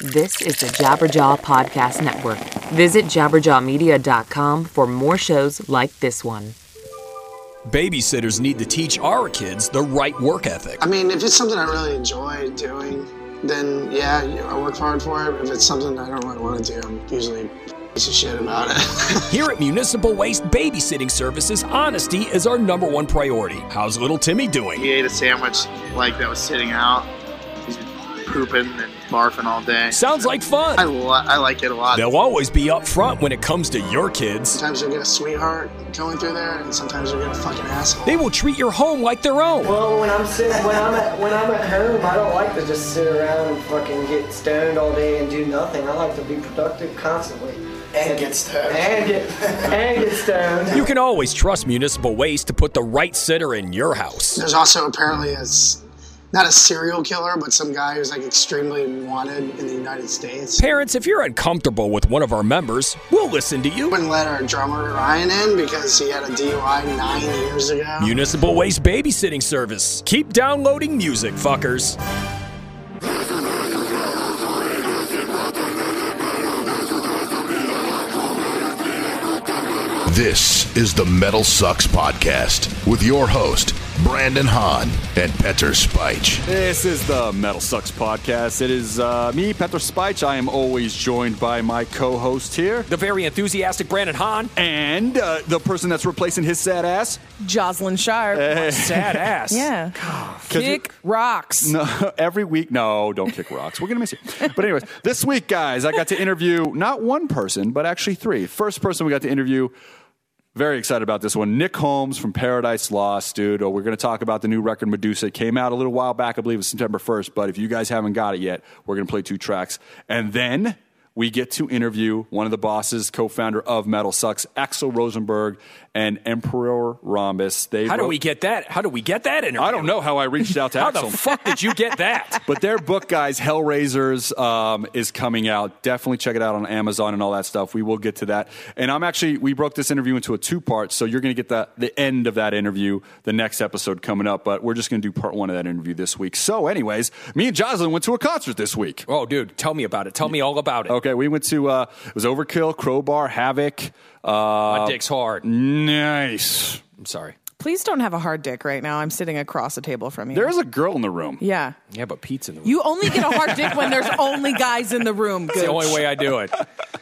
This is the Jabberjaw Podcast Network. Visit jabberjawmedia.com for more shows like this one. Babysitters need to teach our kids the right work ethic. I mean, if it's something I really enjoy doing, then yeah, you know, I work hard for it. If it's something I don't really want to do, I'm usually a piece of shit about it. Here at Municipal Waste Babysitting Services, honesty is our number one priority. How's little Timmy doing? He ate a sandwich like that was sitting out. He's been pooping and barfing all day. Sounds like fun. I, li- I like it a lot. They'll always be up front when it comes to your kids. sometimes you'll get a sweetheart going through there, and sometimes you'll get a fucking asshole. They will treat your home like their own. Well, when I'm sitting, when I'm at, when I'm at home, I don't like to just sit around and fucking get stoned all day and do nothing. I like to be productive constantly. and get stoned. And get and get stoned. You can always trust Municipal Waste to put the right sitter in your house. There's also apparently a s- not a serial killer, but some guy who's like extremely wanted in the United States. Parents, if you're uncomfortable with one of our members, we'll listen to you. Wouldn't let our drummer Ryan in because he had a DUI nine years ago. Municipal Waste Babysitting Service. Keep downloading music, fuckers. This is the Metal Sucks Podcast with your host, Brandon Hahn and Peter Spych. This is the Metal Sucks podcast. It is uh, me, Peter Spych. I am always joined by my co-host here, The very enthusiastic Brandon Hahn. and uh, the person that's replacing his sad ass. Jocelyn Sharp. Sad ass. Yeah. 'Cause Kick rocks. No, every week. No, don't kick rocks. We're gonna miss you. But anyways, this week, guys, I got to interview not one person, but actually three. First person we got to interview. Very excited about this one. Nick Holmes from Paradise Lost, dude. Oh, we're going to talk about the new record Medusa. It came out a little while back, I believe it was September 1st. But if you guys haven't got it yet, we're going to play two tracks. And then we get to interview one of the bosses, co founder of Metal Sucks, Axl Rosenberg and Emperor Rhombus. They How do we get that? How do we get that interview? I don't know how I reached out to How Axl. the fuck did you get that? But their book, guys, Hellraisers, um, is coming out. Definitely check it out on Amazon and all that stuff. We will get to that. And I'm actually, we broke this interview into a two part, so you're going to get the, the end of that interview the next episode coming up. But we're just going to do part one of that interview this week. So, anyways, me and Jocelyn went to a concert this week. oh, dude, tell me about it. Tell me all about it. Okay, we went to, uh, it was Overkill, Crowbar, Havok. Uh, My dick's hard. nice. I'm sorry. Please don't have a hard dick right now. I'm sitting across the table from you. There's a girl in the room. yeah. Yeah, but Pete's in the room. You only get a hard dick when there's only guys in the room. That's the only way I do it.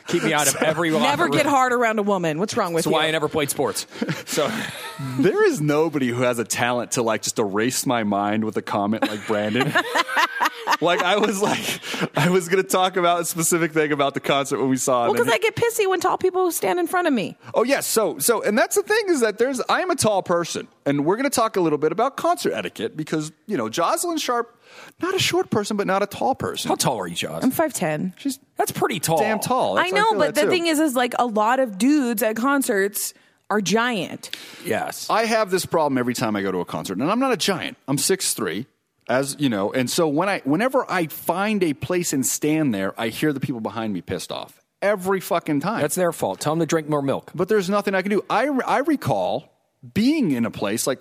Keep me out of every locker Never get room. hard around a woman. What's wrong with That's you? why I never played sports. So There is nobody who has a talent to like just erase my mind with a comment like Brandon. like I was like, I was gonna talk about a specific thing about the concert when we saw it. Well, because I get pissy when tall people stand in front of me. oh yes, so so, and that's the thing is that there's I am a tall person, and we're gonna talk a little bit about concert etiquette because you know Jocelyn Sharp, not a short person, but not a tall person. how tall are you, Josh? I'm 5'10. She's That's pretty tall. damn tall. I That's- know, feel but that the too. thing is, is like a lot of dudes at concerts are giant. Yes. I have this problem every time I go to a concert, and I'm not a giant. I'm 6'3", as you know, and so when I, whenever I find a place and stand there, I hear the people behind me pissed off every fucking time. That's their fault. Tell them to drink more milk. but there's nothing I can do. I, I recall being in a place like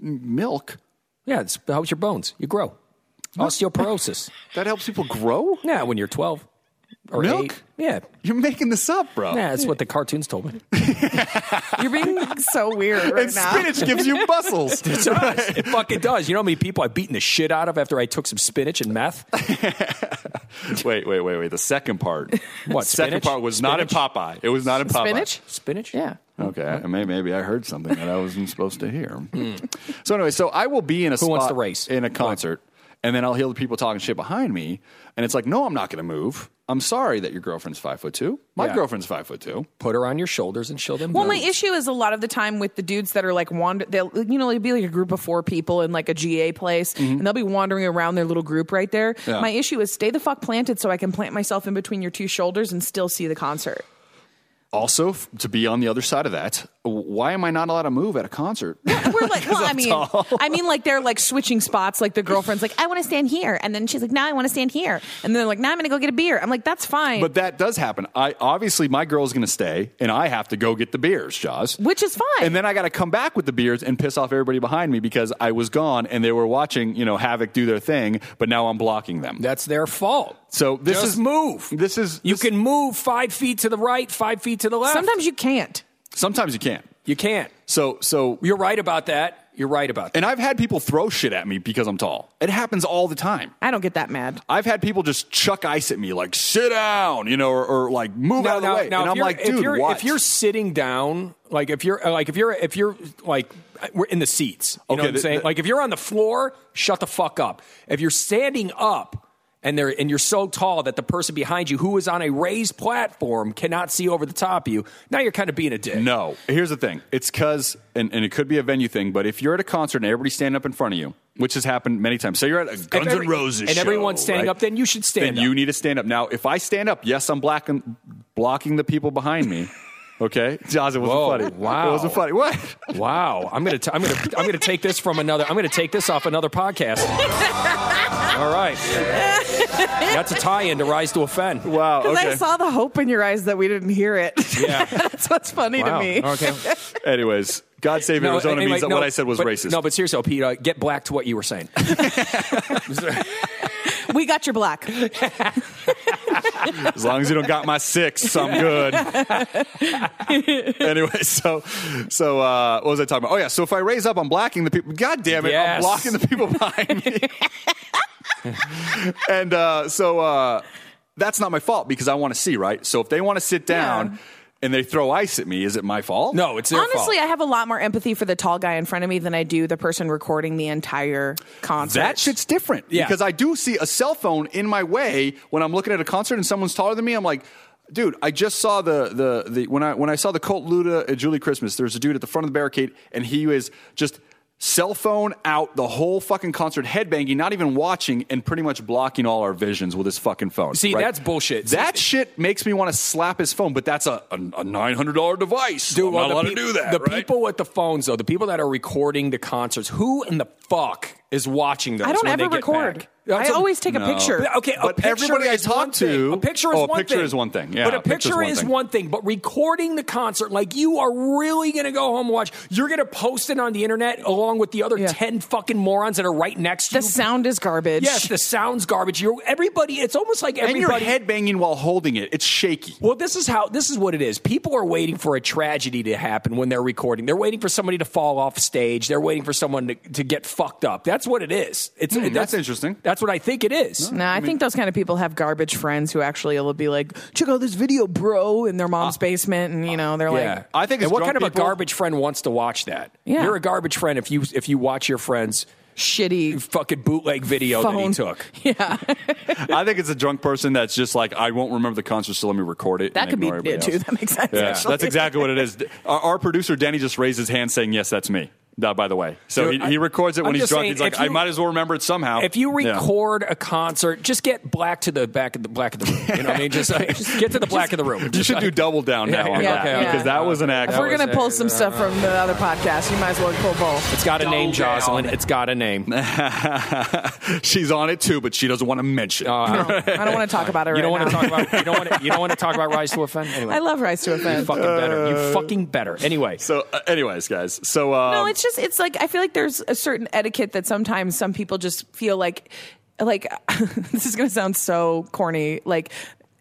milk Yeah, it's, how's your bones? You grow. Oh. Osteoporosis. that helps people grow. yeah, when you're 12 or Milk? 8. Yeah. You're making this up, bro. Yeah, that's what the cartoons told me. You're being so weird right and now. spinach gives you muscles. It does. It fucking does. You know how many people I've beaten the shit out of after I took some spinach and meth? wait, wait, wait, wait. The second part. What, Second spinach? part was not in Popeye. It was not in Popeye. Spinach? Spinach? Yeah. Okay, I- may- maybe I heard something that I wasn't supposed to hear. So anyway, so I will be in a Hmm. Who wants to race? in a concert, and then I'll hear the people talking shit behind me, and it's like, no, I'm not going to move. I'm sorry that your girlfriend's five foot two. My Yeah. girlfriend's five foot two. Put her on your shoulders and show them. Well, my boobs. issue is a lot of the time with the dudes that are like wander. They'll you know it'd be like a group of four people in like a GA place, and they'll be wandering around their little group right there. Mm-hmm. Yeah. My issue is stay the fuck planted so I can plant myself in between your two shoulders and still see the concert. Also, to be on the other side of that, why am I not allowed to move at a concert? We're like, well, I mean, tall. I mean, like they're like switching spots. Like the girlfriend's like, I want to stand here, and then she's like, No, I want to stand here, and then they're like, No, I'm going to go get a beer. I'm like, That's fine, But that does happen. I obviously my girl's going to stay, and I have to go get the beers, Jaws. which is fine. And then I got to come back with the beers and piss off everybody behind me because I was gone and they were watching, you know, Havok do their thing, but now I'm blocking them. That's their fault. So this Just is move. This is You this- can move five feet to the right, five feet to the left. Sometimes you can't. Sometimes you can't. you can't. So so You're right about that. You're right about that. and I've had people throw shit at me because I'm tall. It happens all the time. I don't get that mad. I've had people just chuck ice at me, like sit down, you know, or, or like move out of the way, and I'm you're- like, if dude, you're, what? if you're sitting down, like if you're like if you're if you're like we're in the seats, you know Okay, what I'm the- saying? the- like if you're on the floor, shut the fuck up. If you're standing up and they're and you're so tall that the person behind you who is on a raised platform cannot see over the top of you, now you're kind of being a dick. No. Here's the thing. It's because, and, and it could be a venue thing, but if you're at a concert and everybody's standing up in front of you, which has happened many times. So you're at a Guns every- N' Roses and show, everyone's standing right? up, then you should stand Then up. you need to stand up. Now, if I stand up, yes, I'm blocking, blocking the people behind me. Okay, Jaws, it wasn't Whoa, funny. wow. it wasn't funny. What? Wow, I'm gonna t- I'm gonna I'm gonna take this from another. I'm gonna take this off another podcast. All right, that's a tie-in to Rise to Offend. Wow. Because Okay. I saw the hope in your eyes that we didn't hear it. Yeah. That's what's funny Wow. to me. Okay. Anyways, God save Arizona anyway, means that no, what I said was but- racist. No, but seriously, Pete, uh, get black to what you were saying. We got your black. As long as you don't got my six, I'm good. anyway, so so uh, what was I talking about? Oh yeah, so if I raise up, I'm blocking the people. God damn it, I'm blocking the people behind me. and uh, so uh, that's not my fault because I want to see, right? So if they want to sit down Yeah. and they throw ice at me, is it my fault? No, it's their Honestly, fault. I have a lot more empathy for the tall guy in front of me than I do the person recording the entire concert. That shit's different Yeah. because I do see a cell phone in my way when I'm looking at a concert and someone's taller than me. I'm like, dude, I just saw the the the when I when I saw the Colt Luda at Julie Christmas. There's a dude at the front of the barricade and he was just cell phone out the whole fucking concert, headbanging, not even watching, and pretty much blocking all our visions with his fucking phone. See, right? that's bullshit. That shit makes me want to slap his phone, but that's a, a, a nine hundred dollar device. Dude, I'm well, not allowed peop- to do that. The right? people with the phones, though, the people that are recording the concerts, who in the fuck is watching those? I don't when they ever get record. back? I always take a No. picture. But, okay, a But picture everybody I talk to- thing. a picture is Oh, a one picture thing. is one thing. Yeah, but a a picture's picture one is thing. one thing. But recording the concert, like you are really going to go home and watch. You're going to post it on the internet along with the other Yeah. ten fucking morons that are right next to the you. The sound is garbage. Yes, the sound's garbage. You're everybody. It's almost like everybody and you're everybody. headbanging while holding it. It's shaky. Well, this is how this is what it is. People are waiting for a tragedy to happen when they're recording. They're waiting for somebody to fall off stage. They're waiting for someone to, to get fucked up. That's what it is. It's Hmm, that's interesting. That's what I think it is. No, I, think those kind of people have garbage friends who actually will be like, check out this video, bro, in their mom's basement, and you know they're Yeah, like, I think And what drunk kind of a garbage friend wants to watch that? Yeah. You're a garbage friend if you if you watch your friend's shitty. fucking bootleg video that he took. Yeah. I think it's a drunk person that's just like, I won't remember the concert, so let me record it. That could be it too. That makes sense. Yeah, actually. that's exactly what it is. Our, our producer Danny just raised his hand saying, "Yes, that's me." Uh, by the way, so Dude, he, he records it when I'm he's drunk. saying, he's like, if "I might as well remember it somehow." If you Yeah. record a concert, just get black to the back of the black of the room. You know what I mean? Just, like, just get to the black of the room. you Just should like- do double down Yeah, now on yeah, that okay, because okay. that was an act. If we're gonna pull some stuff from the other podcast, you might as well pull both. It's got a name, Jocelyn. It's got a name. She's on it too, but she doesn't want to mention. No, I don't want to talk about it. You don't right want to talk about you don't want to, you don't want to talk about Rise to Offend. Anyway, I love Rise to you Offend. fucking better. You fucking better. Anyway, so, uh, anyways, guys, so um, No, it's just it's like I feel like there's a certain etiquette that sometimes some people just feel like like this is going to sound so corny like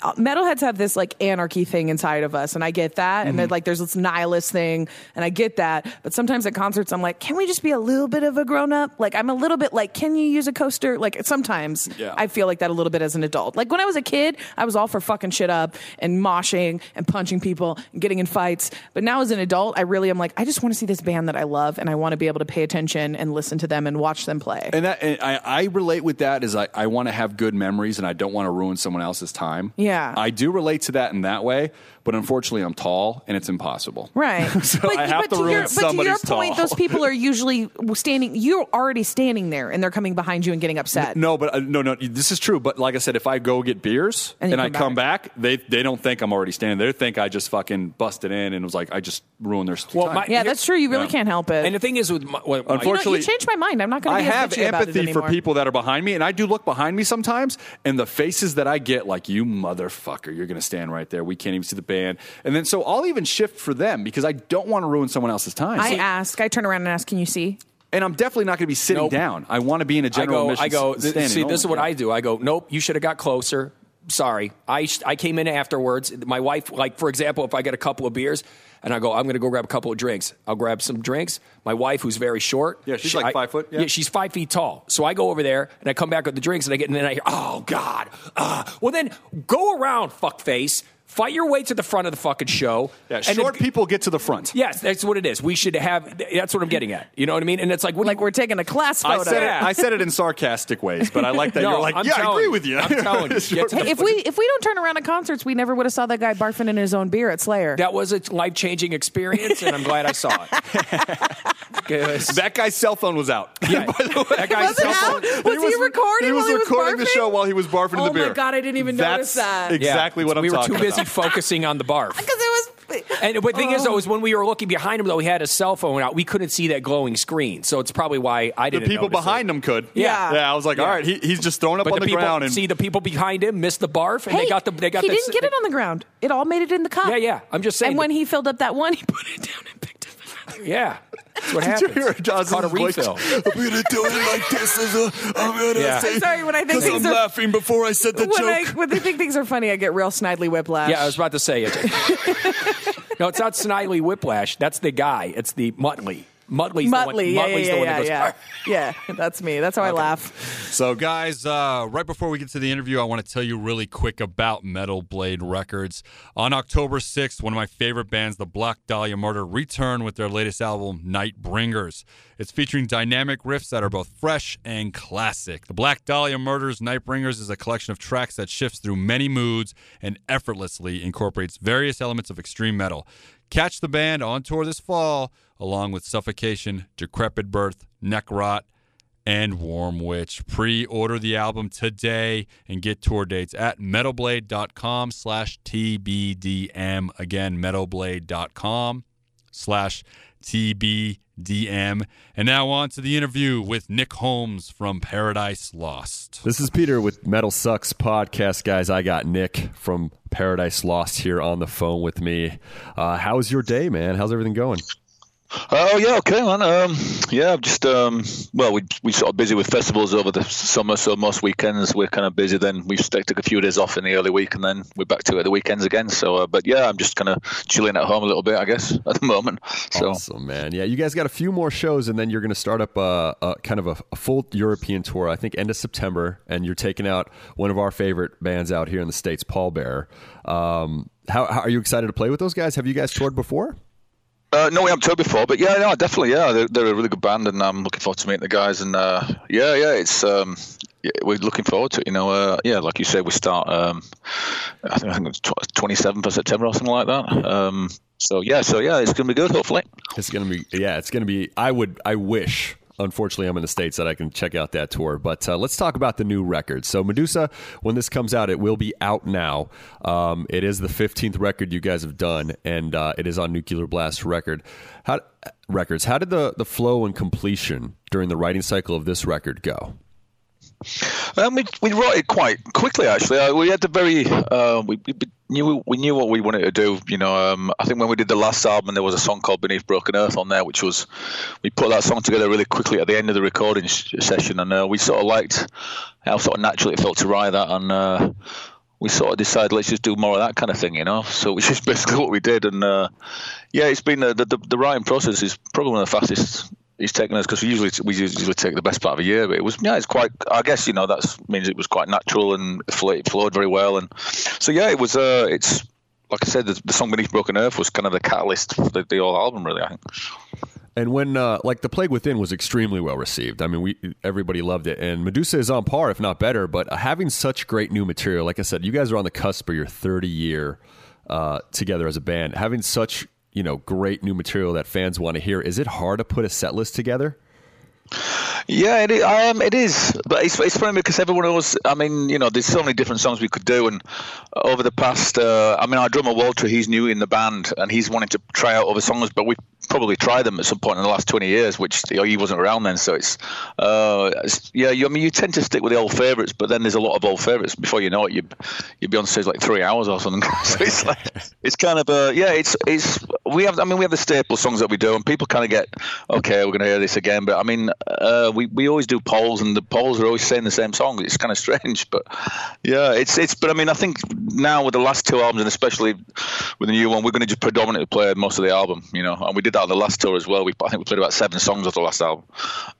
metalheads have this like anarchy thing inside of us and I get that and then Mm-hmm. like there's this nihilist thing and I get that but sometimes at concerts I'm like can we just be a little bit of a grown up like I'm a little bit like can you use a coaster like sometimes Yeah. I feel like that a little bit as an adult like when I was a kid I was all for fucking shit up and moshing and punching people and getting in fights but now as an adult I really am like I just want to see this band that I love and I want to be able to pay attention and listen to them and watch them play And that and I, I relate with that is I, I want to have good memories and I don't want to ruin someone else's time. Yeah. I do relate to that in that way, but unfortunately I'm tall and it's impossible. Right. So but, I have but to ruin your, but to your somebody's point, tall. those people are usually standing, you're already standing there and they're coming behind you and getting upset. No, but uh, no, no. This is true. But like I said, if I go get beers And and, you I come come back, they they don't think I'm already standing. There. They think I just fucking busted in and was like I just ruined their Well, time. my- Yeah, that's true. You really Yeah. can't help it. and the thing is with my, what, my- You know, Unfortunately- you changed my mind. I'm not going to be as have bitchy about it empathy for people that are behind me, and I do look behind me sometimes, and the faces that I get, like you motherfucker, you're going to stand right there. We can't even see the band, and then so I'll even shift for them because I don't want to ruin someone else's time. I ask, I turn around and ask, can you see? and I'm definitely not going to be sitting Nope. down. I want to be in a general go, mission. I go. s- th- see, this is what I do. I go. Nope. You should have got closer. sorry. I I came in afterwards. My wife, like for example, if I get a couple of beers and I go, I'm going to go grab a couple of drinks. I'll grab some drinks. My wife, who's very short, Yeah, she's she- like I- five foot, yeah. she's five feet tall. So I go over there and I come back with the drinks and I get and then I hear, oh god, ah. Well then go around, fuckface. Fight your way to the front of the fucking show. Yeah, and then- short people get to the front. Yes, that's what it is. We should have. That's what I'm getting at. You know what I mean? And it's like, when Like we're taking a class I said, Yeah. it, I said it in sarcastic ways, but I like that No, you're like, I'm yeah, I agree you. with you. I'm telling you. Get to the Hey, if we if we don't turn around at concerts, we never would have saw that guy barfing in his own beer at Slayer. that was a life changing experience, and I'm glad I saw it. 'Cause- that guy's cell phone was out. yeah, that guy's Was it cell out? phone- Was he recording He was while he was recording the show while he was barfing Oh the beer. Oh my God, I didn't even That's notice that. Exactly Yeah. what I'm we were too busy focusing on the barf. Because it was. And the thing is, though, oh. is when we were looking behind him, though, he had his cell phone out. We couldn't see that glowing screen, so it's probably why I didn't. The people behind it. him could. Yeah. Yeah, I was like, Yeah. all right, he, he's just throwing up But on the, the, ground. And see the people behind him missed the barf, and Hey, they got the they got he the, didn't get it on the ground. It all made it in the cup. Yeah, yeah. I'm just saying. And when he filled up that one, he put it down and picked up. Yeah, that's what Did you happens. hear Johnson's called a voice? refill. I'm gonna do it like this. As a, I'm gonna Yeah. say. I'm sorry, when I think 'cause things I'm are- laughing before I said the When, I, joke. when they think things are funny, I get real snidely whiplash. Yeah, I was about to say it. no, it's not Snidely Whiplash. That's the guy. It's the Muttley. Muttley's the one, Muttley. Yeah, Muttley's yeah, the one yeah, that goes. yeah. Yeah, that's me. That's how I laugh. So, guys, uh, right before we get to the interview, I want to tell you really quick about Metal Blade Records. On October 6th, one of my favorite bands, the Black Dahlia Murder, return with their latest album, Nightbringers. It's featuring dynamic riffs that are both fresh and classic. The Black Dahlia Murders Nightbringers is a collection of tracks that shifts through many moods and effortlessly incorporates various elements of extreme metal. Catch the band on tour this fall, along with Suffocation, Decrepit Birth, Necrot, and Wormwitch. Pre-order the album today and get tour dates at metalblade.com slash TBDM. Again, metalblade.com slash TBDM. And now on to the interview with Nick Holmes from Paradise Lost. This is Peter with Metal Sucks podcast, guys. I got Nick from Paradise Lost here on the phone with me. Uh, how's your day, man? How's everything going? Oh yeah, okay, man. Um, yeah, just um, well, we we sort of busy with festivals over the summer, so most weekends we're kind of busy. Then we took a few days off in the early week, and then we're back to it the weekends again. So, uh, but yeah, I'm just kind of chilling at home a little bit, I guess, at the moment. So. Awesome, man. Yeah, you guys got a few more shows, and then you're going to start up a, a kind of a, a full European tour. I think end of September, and you're taking out one of our favorite bands out here in the states, Pallbearer. Um, how, how are you excited to play with those guys? Have you guys toured before? Uh, no, we haven't toured before, but yeah, no, definitely, yeah, they're, they're a really good band, and I'm looking forward to meeting the guys. And uh, yeah, yeah, it's um, yeah, we're looking forward to it. You know, uh, yeah, like you said, we start. Um, I think I think it's twenty seventh of September or something like that. Um, so yeah, so yeah, it's gonna be good. Hopefully. It's gonna be yeah, it's gonna be. I would, I wish. Unfortunately, I'm in the states that I can check out that tour. But uh, let's talk about the new record. So Medusa, when this comes out, it will be out now. Um, it is the 15th record you guys have done, and uh, it is on Nuclear Blast record. How records? How did the the flow and completion during the writing cycle of this record go? Um, we, we wrote it quite quickly, actually. Uh, we had the very uh, we, we knew we knew what we wanted to do. You know, um, I think when we did the last album, there was a song called "Beneath Broken Earth" on there, which was we put that song together really quickly at the end of the recording sh- session, and uh, we sort of liked how sort of naturally it felt to write that, and uh, we sort of decided let's just do more of that kind of thing, you know. So which is basically what we did, and uh, yeah, it's been uh, the, the the writing process is probably one of the fastest it's taken us because we usually we usually take the best part of a year, but it was yeah, it's quite. I guess you know that means it was quite natural and it flowed very well, and so yeah, it was. Uh, it's like I said, the, the song "Beneath Broken Earth" was kind of the catalyst for the, the whole album, really. I think. And when uh, like the Plague Within was extremely well received. I mean, we everybody loved it, and Medusa is on par, if not better. But having such great new material, like I said, you guys are on the cusp of your 30 year uh, together as a band. Having such you know great new material that fans want to hear, is it hard to put a set list together? Yeah, it is, um, it is, but it's, it's funny because everyone else. I mean, you know, there's so many different songs we could do, and over the past, uh, I mean, our drummer Walter, he's new in the band, and he's wanting to try out other songs, but we probably tried them at some point in the last 20 years, which you know, he wasn't around then. So it's, uh, it's, yeah, you, I mean, you tend to stick with the old favourites, but then there's a lot of old favourites. Before you know it, you you'd be on stage like three hours or something. so it's like, it's kind of, uh, yeah, it's it's we have. I mean, we have the staple songs that we do, and people kind of get, okay, we're going to hear this again. But I mean, uh, we we always do polls, and the polls are always saying the same song. It's kind of strange, but yeah, it's it's. But I mean, I think now with the last two albums, and especially with the new one, we're going to just predominantly play most of the album. You know, and we did that on the last tour as well. We I think we played about seven songs of the last album,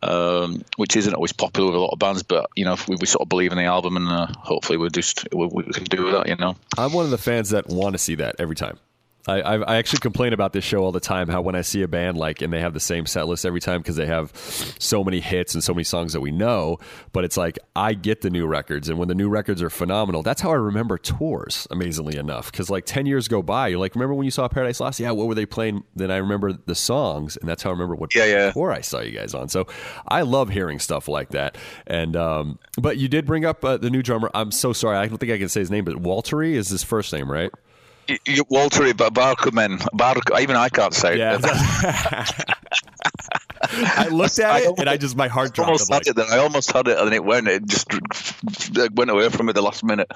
um, which isn't always popular with a lot of bands, but you know, we, we sort of believe in the album, and uh, hopefully we'll just we, we can do that. You know, I'm one of the fans that want to see that every time. I, I, actually complain about this show all the time. How when I see a band like and they have the same set list every time because they have so many hits and so many songs that we know, but it's like I get the new records, and when the new records are phenomenal, that's how I remember tours. Amazingly enough, because like ten years go by, you're like, remember when you saw Paradise Lost? Yeah, what were they playing? Then I remember the songs, and that's how I remember what yeah, yeah. tour I saw you guys on. So I love hearing stuff like that. And um, but you did bring up uh, the new drummer. I'm so sorry, I don't think I can say his name, but Waltteri is his first name, right? Walter Barkumen. Bar, even I can't say yeah. it. I looked at it and I just my heart dropped. Almost had it, then I almost had it, and it went. It just went away from me the last minute.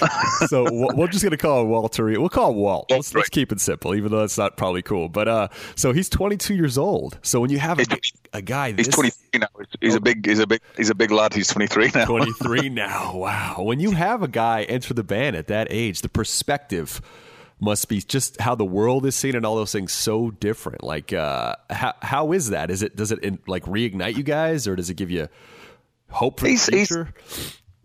so we're just gonna call him Walter. We'll call him Walt. Let's, let's, keep it simple, even though that's not probably cool. But uh, so he's 22 years old. So when you have a, a guy, he's 23 now. He's a big, he's a big, he's a big lad. He's 23 now. 23 now. Wow. When you have a guy enter the band at that age, the perspective must be just how the world is seen and all those things so different. Like, uh, how how is that? Is it does it in, like reignite you guys, or does it give you hope for he's, the future?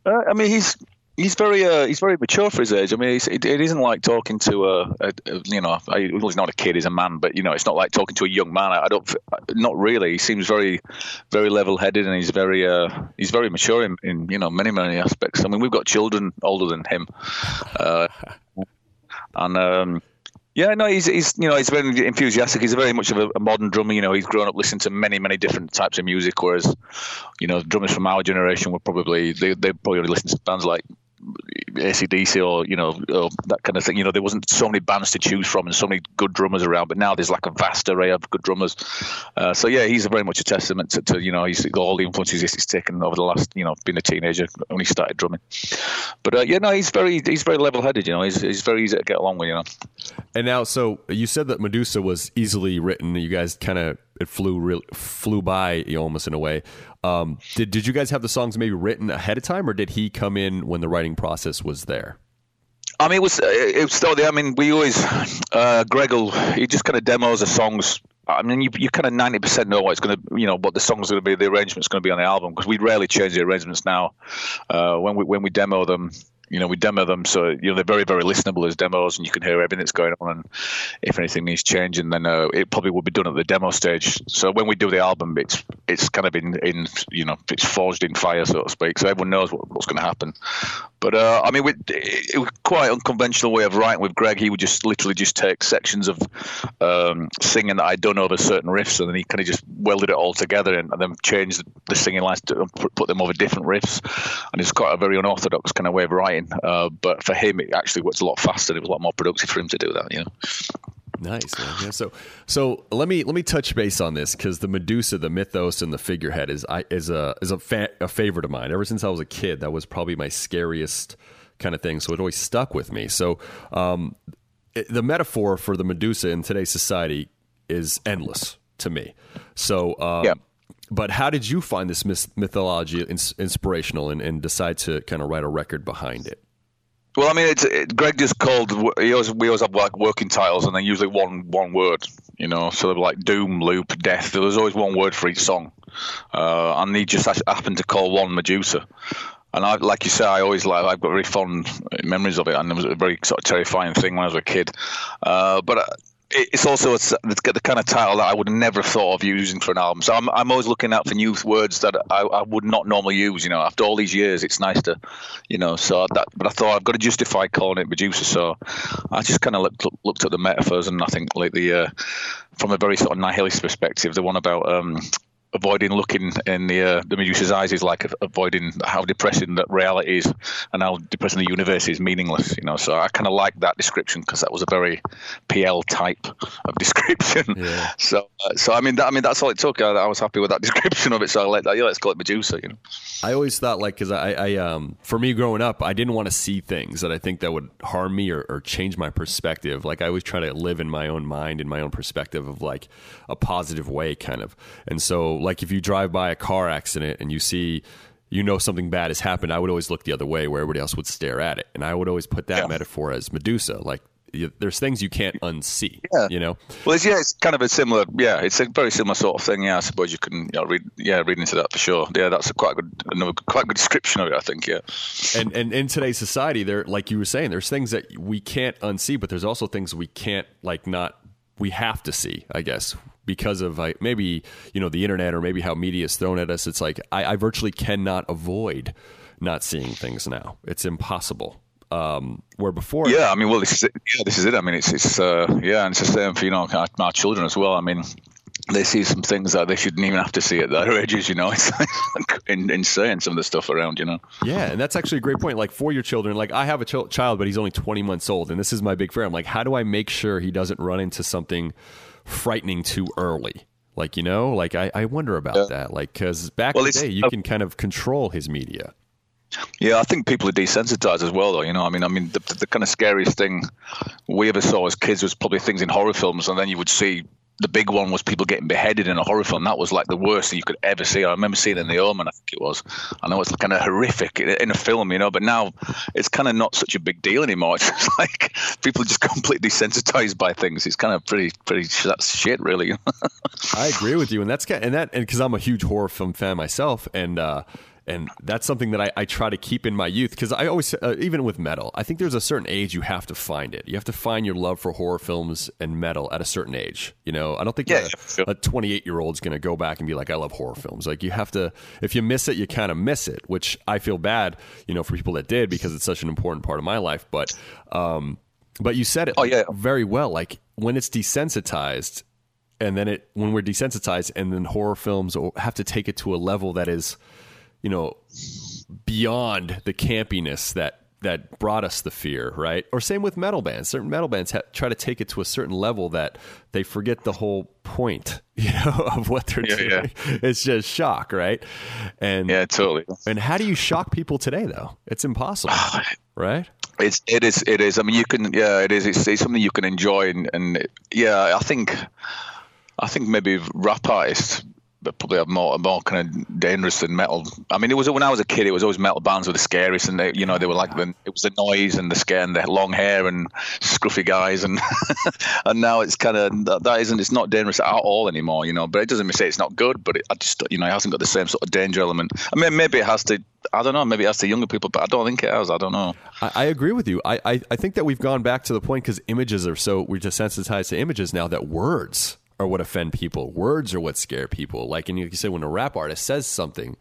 Uh, I mean, he's he's very uh, he's very mature for his age. I mean, it, it isn't like talking to a, a, a you know, I, well, he's not a kid, he's a man, but you know, it's not like talking to a young man. I, I don't, not really. He seems very, very level-headed, and he's very, uh, he's very mature in, in you know many many aspects. I mean, we've got children older than him. Uh, and um, yeah, no, he's he's you know he's very enthusiastic. He's very much of a, a, modern drummer. You know, he's grown up listening to many many different types of music, whereas you know drummers from our generation were probably they they probably listen to bands like ACDC or you know or that kind of thing. You know, there wasn't so many bands to choose from and so many good drummers around, but now there's like a vast array of good drummers. Uh, so yeah, he's very much a testament to, to, you know he's all the influences he's taken over the last you know being a teenager when he started drumming. But uh, yeah, no, he's very he's very level headed. You know, he's he's very easy to get along with. You know. And now, so you said that Medusa was easily written. You guys kind of it flew real flew by almost in a way. Um, did did you guys have the songs maybe written ahead of time, or did he come in when the writing process was there? I mean, it was it was still there. I mean, we always uh, Gregel he just kind of demos the songs. I mean, you, you kind of ninety percent know what it's going to, you know, what the song's going to be, the arrangement's going to be on the album because we rarely change the arrangements now. Uh, when we when we demo them, you know, we demo them, so you know they're very, very listenable as demos, and you can hear everything that's going on. And if anything needs changing, then uh, it probably will be done at the demo stage. So when we do the album, it's it's kind of in, in you know it's forged in fire, so to speak. So everyone knows what, what's going to happen. But uh, I mean, we, it, was quite unconventional way of writing with Greg. He would just literally just take sections of um, singing that I'd done over certain riffs, and then he kind of just welded it all together and, and then changed the singing lines to put them over different riffs. And it's quite a very unorthodox kind of way of writing. Uh, but for him, it actually worked a lot faster. And it was a lot more productive for him to do that. You know. Nice. Yeah. So, so let me let me touch base on this because the Medusa, the mythos, and the figurehead is I is a is a, fa- a favorite of mine. Ever since I was a kid, that was probably my scariest kind of thing. So it always stuck with me. So, um, it, the metaphor for the Medusa in today's society is endless to me. So, um, yeah. But how did you find this myth- mythology ins- inspirational and, and decide to kind of write a record behind it? Well, I mean, it's, it, Greg just called. He always, we always have like working titles, and then usually one one word. You know, sort of like doom, loop, death. There's always one word for each song, uh, and he just happened to call one Medusa. And I, like you say, I always like I've got very fond memories of it, and it was a very sort of terrifying thing when I was a kid. Uh, but uh, it's also it's, got the kind of title that I would never have thought of using for an album. So I'm, I'm always looking out for new words that I, I would not normally use. You know, after all these years, it's nice to, you know. So that, but I thought I've got to justify calling it producer. So I just kind of looked, looked at the metaphors, and I think like the uh, from a very sort of nihilist perspective, the one about um, avoiding looking in the uh, the Medusa's eyes is like avoiding how depressing that reality is and how depressing the universe is meaningless. You know, so I kind of like that description because that was a very PL type of description. Yeah. So, uh, so I mean, that, I mean, that's all it took. I, I was happy with that description of it. So I let that. Yeah, let's call it Medusa. You know. I always thought like because I, I um for me growing up I didn't want to see things that I think that would harm me or, or change my perspective like I always try to live in my own mind in my own perspective of like a positive way kind of and so like if you drive by a car accident and you see you know something bad has happened I would always look the other way where everybody else would stare at it and I would always put that Yeah. metaphor as Medusa like you, there's things you can't unsee Yeah. you know Well, it's, yeah, it's kind of a similar. Yeah, it's a very similar sort of thing. Yeah, I suppose you can you know, read. Yeah, read into that for sure. Yeah, that's a quite good, another quite good description of it. I think. Yeah. and and in today's society there like you were saying there's things that we can't unsee but there's also things we can't like not we have to see i guess because of like maybe you know the internet or maybe how media is thrown at us it's like i, I virtually cannot avoid not seeing things now it's impossible um where before Yeah, I mean, well, this is it. Yeah, this is it. I mean, it's it's uh, yeah, and it's the same for you know our, our children as well. I mean, they see some things that they shouldn't even have to see at their ages. You know, it's like in- insane some of the stuff around. You know. Yeah, and that's actually a great point. Like for your children, like I have a ch- child, but he's only 20 months old, and this is my big fear. I'm like, how do I make sure he doesn't run into something frightening too early? Like you know, like I, I wonder about that. Like because back Well, in the day, you can kind of control his media. Yeah, I think people are desensitized as well, though. You know, I mean, I mean, the, the kind of scariest thing we ever saw as kids was probably things in horror films, and then you would see the big one was people getting beheaded in a horror film. That was like the worst thing you could ever see. I remember seeing in The Omen, I think it was. I know it's kind of horrific in a film, you know, but now it's kind of not such a big deal anymore. It's like people are just completely desensitized by things. It's kind of pretty, pretty that's shit, really. I agree with you, and that's kind and that and because I'm a huge horror film fan myself, and uh, and that's something that I, I try to keep in my youth because I always uh, even with metal, I think there's a certain age you have to find it. You have to find your love for horror films and metal at a certain age. You know, I don't think Yeah, a, a 28 year old's going to go back and be like, I love horror films. Like you have to, if you miss it, you kind of miss it. Which I feel bad, you know, for people that did because it's such an important part of my life. But um, but you said it Oh, yeah. very well. Like when it's desensitized and then it when we're desensitized and then horror films have to take it to a level that is you know beyond the campiness that that brought us the fear right? Or same with metal bands. Certain metal bands ha- try to take it to a certain level that they forget the whole point you know of what they're Yeah, doing. It's just shock right? And yeah, totally. and how do you shock people today though? It's impossible right? It's it is it is. I mean, you can yeah, it is. It's, it's something you can enjoy, and, and yeah, I think I think maybe rap artists but probably more more kind of dangerous than metal. I mean, it was when I was a kid, it was always metal bands were the scariest, and they you know they were like the it was the noise and the scare and the long hair and scruffy guys, and and now it's kind of that, that isn't it's not dangerous at all anymore, you know. But it doesn't mean say it's not good, but it, I just you know it hasn't got the same sort of danger element. I mean, maybe it has to. I don't know. Maybe it has to younger people, but I don't think it has. I don't know. I, I agree with you. I, I, I think that we've gone back to the point because images are so we're desensitized to images now that words are what offend people. Words are what scare people. Like and you said, when a rap artist says something,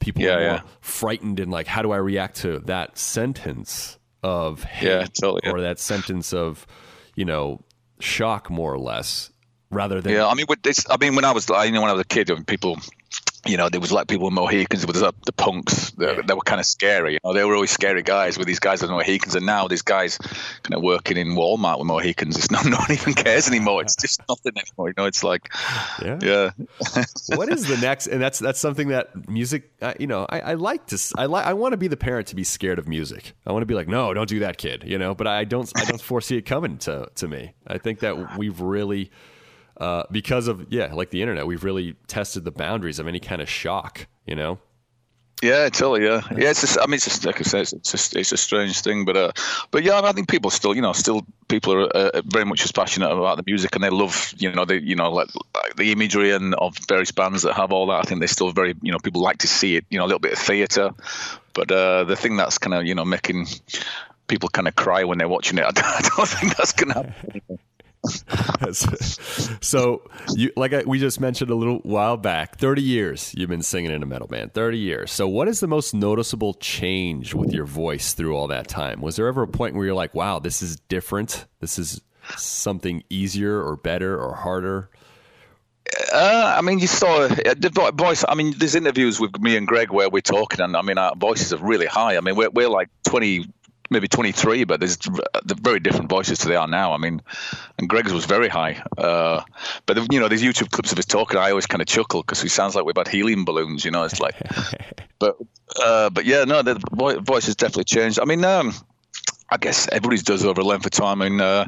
people Yeah, are yeah. frightened and like, how do I react to that sentence of hate Yeah, totally, or that sentence of you know shock, more or less, rather than Yeah, I mean, with this, I mean, when I was, you know, when I was a kid, when people, you know, there was like people with Mohicans, with the, the punks, they, were kind of scary. You know, they were always scary guys with these guys with Mohicans, and now these guys kind of working in Walmart with Mohicans. It's not, no one even cares anymore. It's just nothing anymore. You know, it's like, Yeah. yeah, what is the next and that's that's something that music uh, you know i, I like to i like i want to be the parent to be scared of music i want to be like no don't do that kid you know but i don't i don't foresee it coming to to me i think that we've really uh, because of yeah like the internet we've really tested the boundaries of any kind of shock you know Yeah, totally. Yeah, yeah. It's just, I mean, it's just like I said, it's just it's a strange thing, but uh, but yeah, I think people still, you know, still people are uh, very much as passionate about the music, and they love, you know, the you know, like, like the imagery and of various bands that have all that. I think they still very, you know, people like to see it, you know, a little bit of theatre, but uh, the thing that's kind of, you know, making people kind of cry when they're watching it, I don't, I don't think that's gonna happen. so you like I, we just mentioned a little while back 30 years you've been singing in a metal band 30 years so what is the most noticeable change with your voice through all that time was there ever a point where you're like wow this is different this is something easier or better or harder Uh, I mean, you saw uh, the vo- voice. I mean, there's interviews with me and Greg where we're talking, and I mean, our voices are really high. I mean, we're we're like 20, maybe 23, but there's very different voices to they are now. I mean, and Greg's was very high. Uh, but you know, there's YouTube clips of us talking. I always kind of chuckle because he sounds like we've had helium balloons. You know, it's like, but uh, but yeah, no, the voice has definitely changed. I mean, um, I guess everybody's does over a length of time. And uh,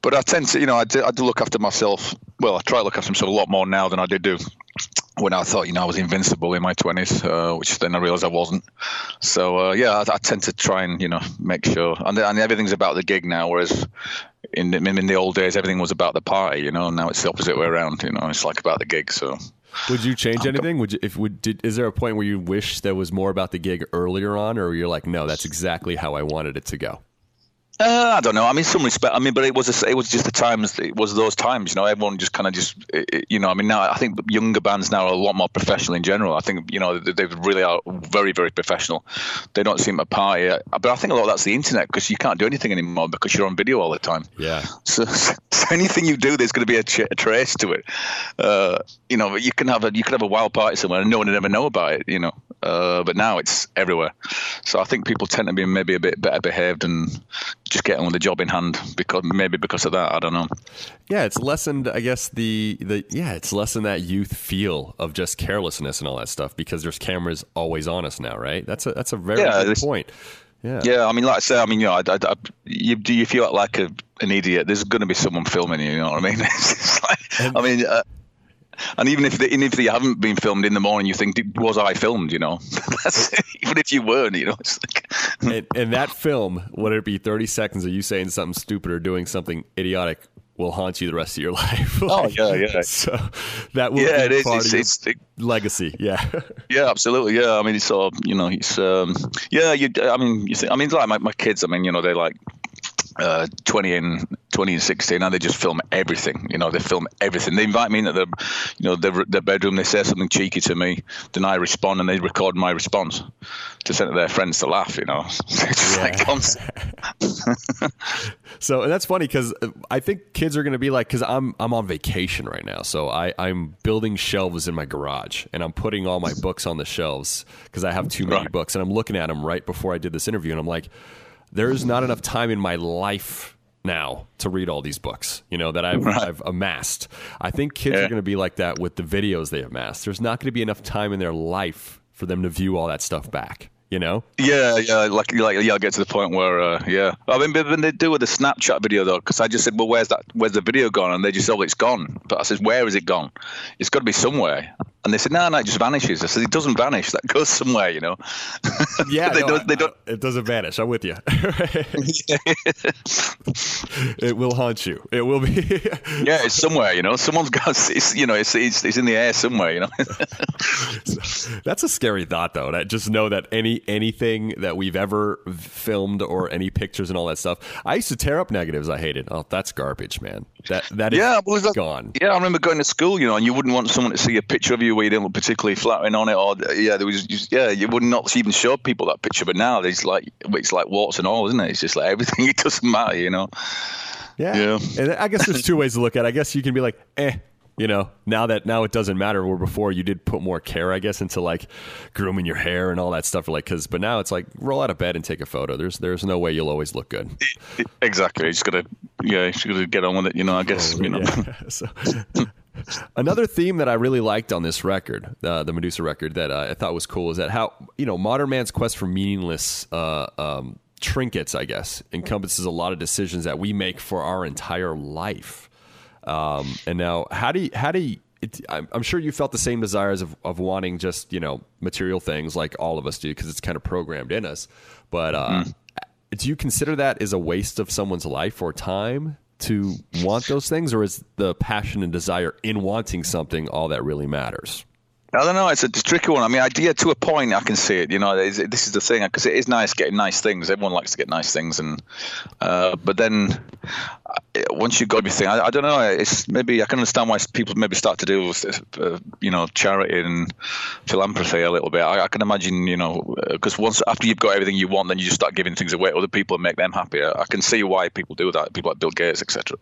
but I tend to, you know, I do, I do look after myself. Well, I try to look after myself a lot more now than I did do when I thought, you know, I was invincible in my twenties, uh, which then I realized I wasn't. So uh, yeah, I, I, tend to try and you know make sure, and, and everything's about the gig now, whereas. In, in the old days, everything was about the party, you know. Now it's the opposite way around, you know. It's like about the gig. So, would you change anything? Would you, if would did, is there a point where you wish there was more about the gig earlier on, or you're like, no, that's exactly how I wanted it to go? Uh, I don't know. I mean, some respect. I mean, but it was a, it was just the times. It was those times. You know, everyone just kind of just you know. I mean, now I think younger bands now are a lot more professional in general. I think you know they really are very very professional. They don't seem to party, but I think a lot of that's the internet because you can't do anything anymore because you're on video all the time. Yeah. So, so anything you do, there's going to be a, ch- a trace to it. Uh, you know, you can have a you can have a wild party somewhere and no one would ever know about it. You know, uh, but now it's everywhere. So I think people tend to be maybe a bit better behaved and just get on with the job in hand because maybe because of that. I don't know. Yeah, it's lessened. I guess the the yeah, it's lessened that youth feel of just carelessness and all that stuff because there's cameras always on us now, right? That's a that's a very Yeah, good point. Yeah. Yeah, I mean, like I say, I mean, you know, I, I, I- you, do you feel like a, an idiot? There's going to be someone filming you. You know what I mean? Like, I mean, uh, and even if they, even if they haven't been filmed in the morning, you think, was I filmed? You know, even if you weren't, you know, it's like, and, and that film, whether it be 30 seconds of you saying something stupid or doing something idiotic, will haunt you the rest of your life. Oh, yeah, yeah. So that will Yeah, be it is. part It's- of your it's- it- legacy. Yeah. Yeah, absolutely. Yeah, I mean, it's all you know. It's um, yeah. You, I mean, you think, I mean, like my, my kids. I mean, you know, they're like uh, twenty and twenty and sixteen, and they just film everything. You know, they film everything. They invite me into their, you know, their, their bedroom. They say something cheeky to me, then I respond, and they record my response to send to their friends to laugh. You know, it's just like constant. So and that's funny because I think kids are going to be like, because I'm I'm on vacation right now, so I I'm building shelves in my garage and I'm putting all my books on the shelves because I have too many Right. books and I'm looking at them right before I did this interview and I'm like, there is not enough time in my life now to read all these books, you know, that I've, I've amassed. I think kids are going to be like that with the videos they amassed. There's not going to be enough time in their life for them to view all that stuff back, you know? Yeah, yeah, like, like, yeah. I'll get to the point where, uh, yeah. I mean, when they do with the Snapchat video though, because I just said, well, where's that? Where's the video gone? And they just, said, oh, it's gone. But I said, where is it gone? It's got to be somewhere. And they said, no, no, it just vanishes. I said, it doesn't vanish. That goes somewhere, you know. Yeah, they no, don't. They don't. It doesn't vanish. I'm with you. it will haunt you. It will be. Yeah, it's somewhere, you know. Someone's got, it's, you know, it's, it's, it's in the air somewhere, you know. That's a scary thought, though. That just know that any anything that we've ever filmed or any pictures and all that stuff. I used to tear up negatives. I hated. Oh, that's garbage, man. That that is yeah, well, like- gone. Yeah, I remember going to school, you know, and you wouldn't want someone to see a picture of you where you didn't look particularly flattering on it, or yeah, there was, just, yeah, you would not not even show people that picture. But now it's like, it's like warts and all, isn't it? It's just like everything. It doesn't matter, you know. Yeah. Yeah. And I guess there's two ways to look at it. I guess you can be like, eh, you know, now that now it doesn't matter. Where before you did put more care, I guess, into like grooming your hair and all that stuff. Like, cause, but now it's like roll out of bed and take a photo. There's there's no way you'll always look good. Exactly. You just gotta, yeah, you just gotta get on with it. You know, I guess, you know. Yeah. So, another theme that I really liked on this record, uh, the Medusa record, that uh, I thought was cool is that how you know modern man's quest for meaningless uh, um, trinkets, I guess, encompasses a lot of decisions that we make for our entire life. Um, and now, how do you, how do you, it, I'm, I'm sure you felt the same desires of, of wanting just you know material things like all of us do because it's kind of programmed in us. But uh, do you consider that as a waste of someone's life or time to want those things, or is the passion and desire in wanting something all that really matters? I don't know. It's a, it's a tricky one. I mean, I, yeah, to a point, I can see it. You know, this is the thing because it is nice getting nice things. Everyone likes to get nice things, and uh, but then uh, once you've got everything, I, I don't know. It's maybe I can understand why people maybe start to do with uh, you know charity and philanthropy a little bit. I, I can imagine you know because once after you've got everything you want, then you just start giving things away to other people and make them happy. I, I can see why people do that. People like Bill Gates, etc.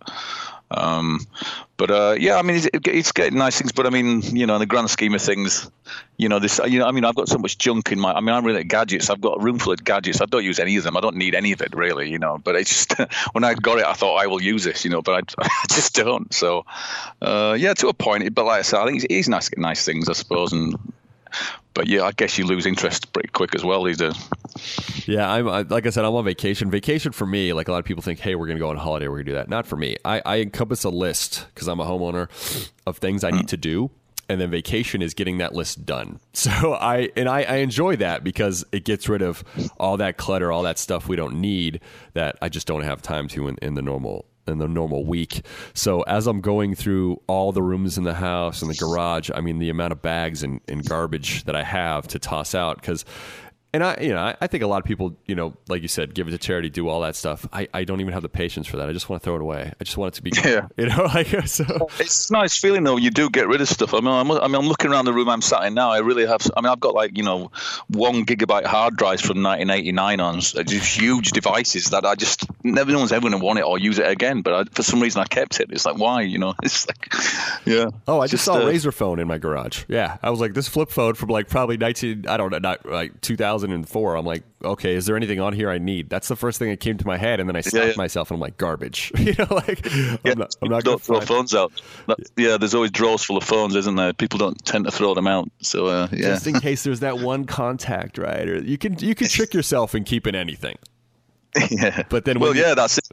Um, but uh, yeah, I mean, it's, it's, getting nice things. But I mean, you know, in the grand scheme of things, you know, this, you know, I mean, I've got so much junk in my. I mean, I'm really at gadgets. I've got a room full of gadgets. I don't use any of them. I don't need any of it really, you know. But it's just when I got it, I thought I will use this, you know. But I, I just don't. So uh, yeah, to a point. But like I said, I think it's nice to get nice things, I suppose, and but yeah, I guess you lose interest pretty quick as well these days. Yeah, I'm I, like I said, I'm on vacation. Vacation for me, like a lot of people think, hey, we're going to go on holiday, we're going to do that. Not for me. I, I encompass a list because I'm a homeowner of things I need to do. And then vacation is getting that list done. So I and I, I enjoy that because it gets rid of all that clutter, all that stuff we don't need that I just don't have time to in, in the normal in the normal week. So as I'm going through all the rooms in the house and the garage, I mean the amount of bags and, and garbage that I have to toss out because and I, you know, I, I think a lot of people, you know, like you said, give it to charity, do all that stuff. I, I don't even have the patience for that. I just want to throw it away. I just want it to be, yeah. you know, like so. It's a nice feeling though. You do get rid of stuff. I mean, I'm, I mean, I'm looking around the room I'm sat in now. I really have. I mean, I've got like you know, one gigabyte hard drives from 1989 on just huge devices that I just never no one's ever going to want it or use it again. But I, for some reason, I kept it. It's like why, you know? It's like, yeah. Oh, I just, just saw a uh, Razr phone in my garage. Yeah, I was like, this flip phone from like probably 19, I don't know, not like 2004. I'm like, okay, is there anything on here I need? That's the first thing that came to my head, and then I stopped yeah, yeah. myself, and I'm like, garbage. you know, like I'm not, I'm not don't throw find... phones out. That, yeah, there's always drawers full of phones, isn't there? People don't tend to throw them out. So uh, yeah, just in case there's that one contact, right? Or you can you can trick yourself in keeping anything. yeah, but then well, you... yeah, that's it.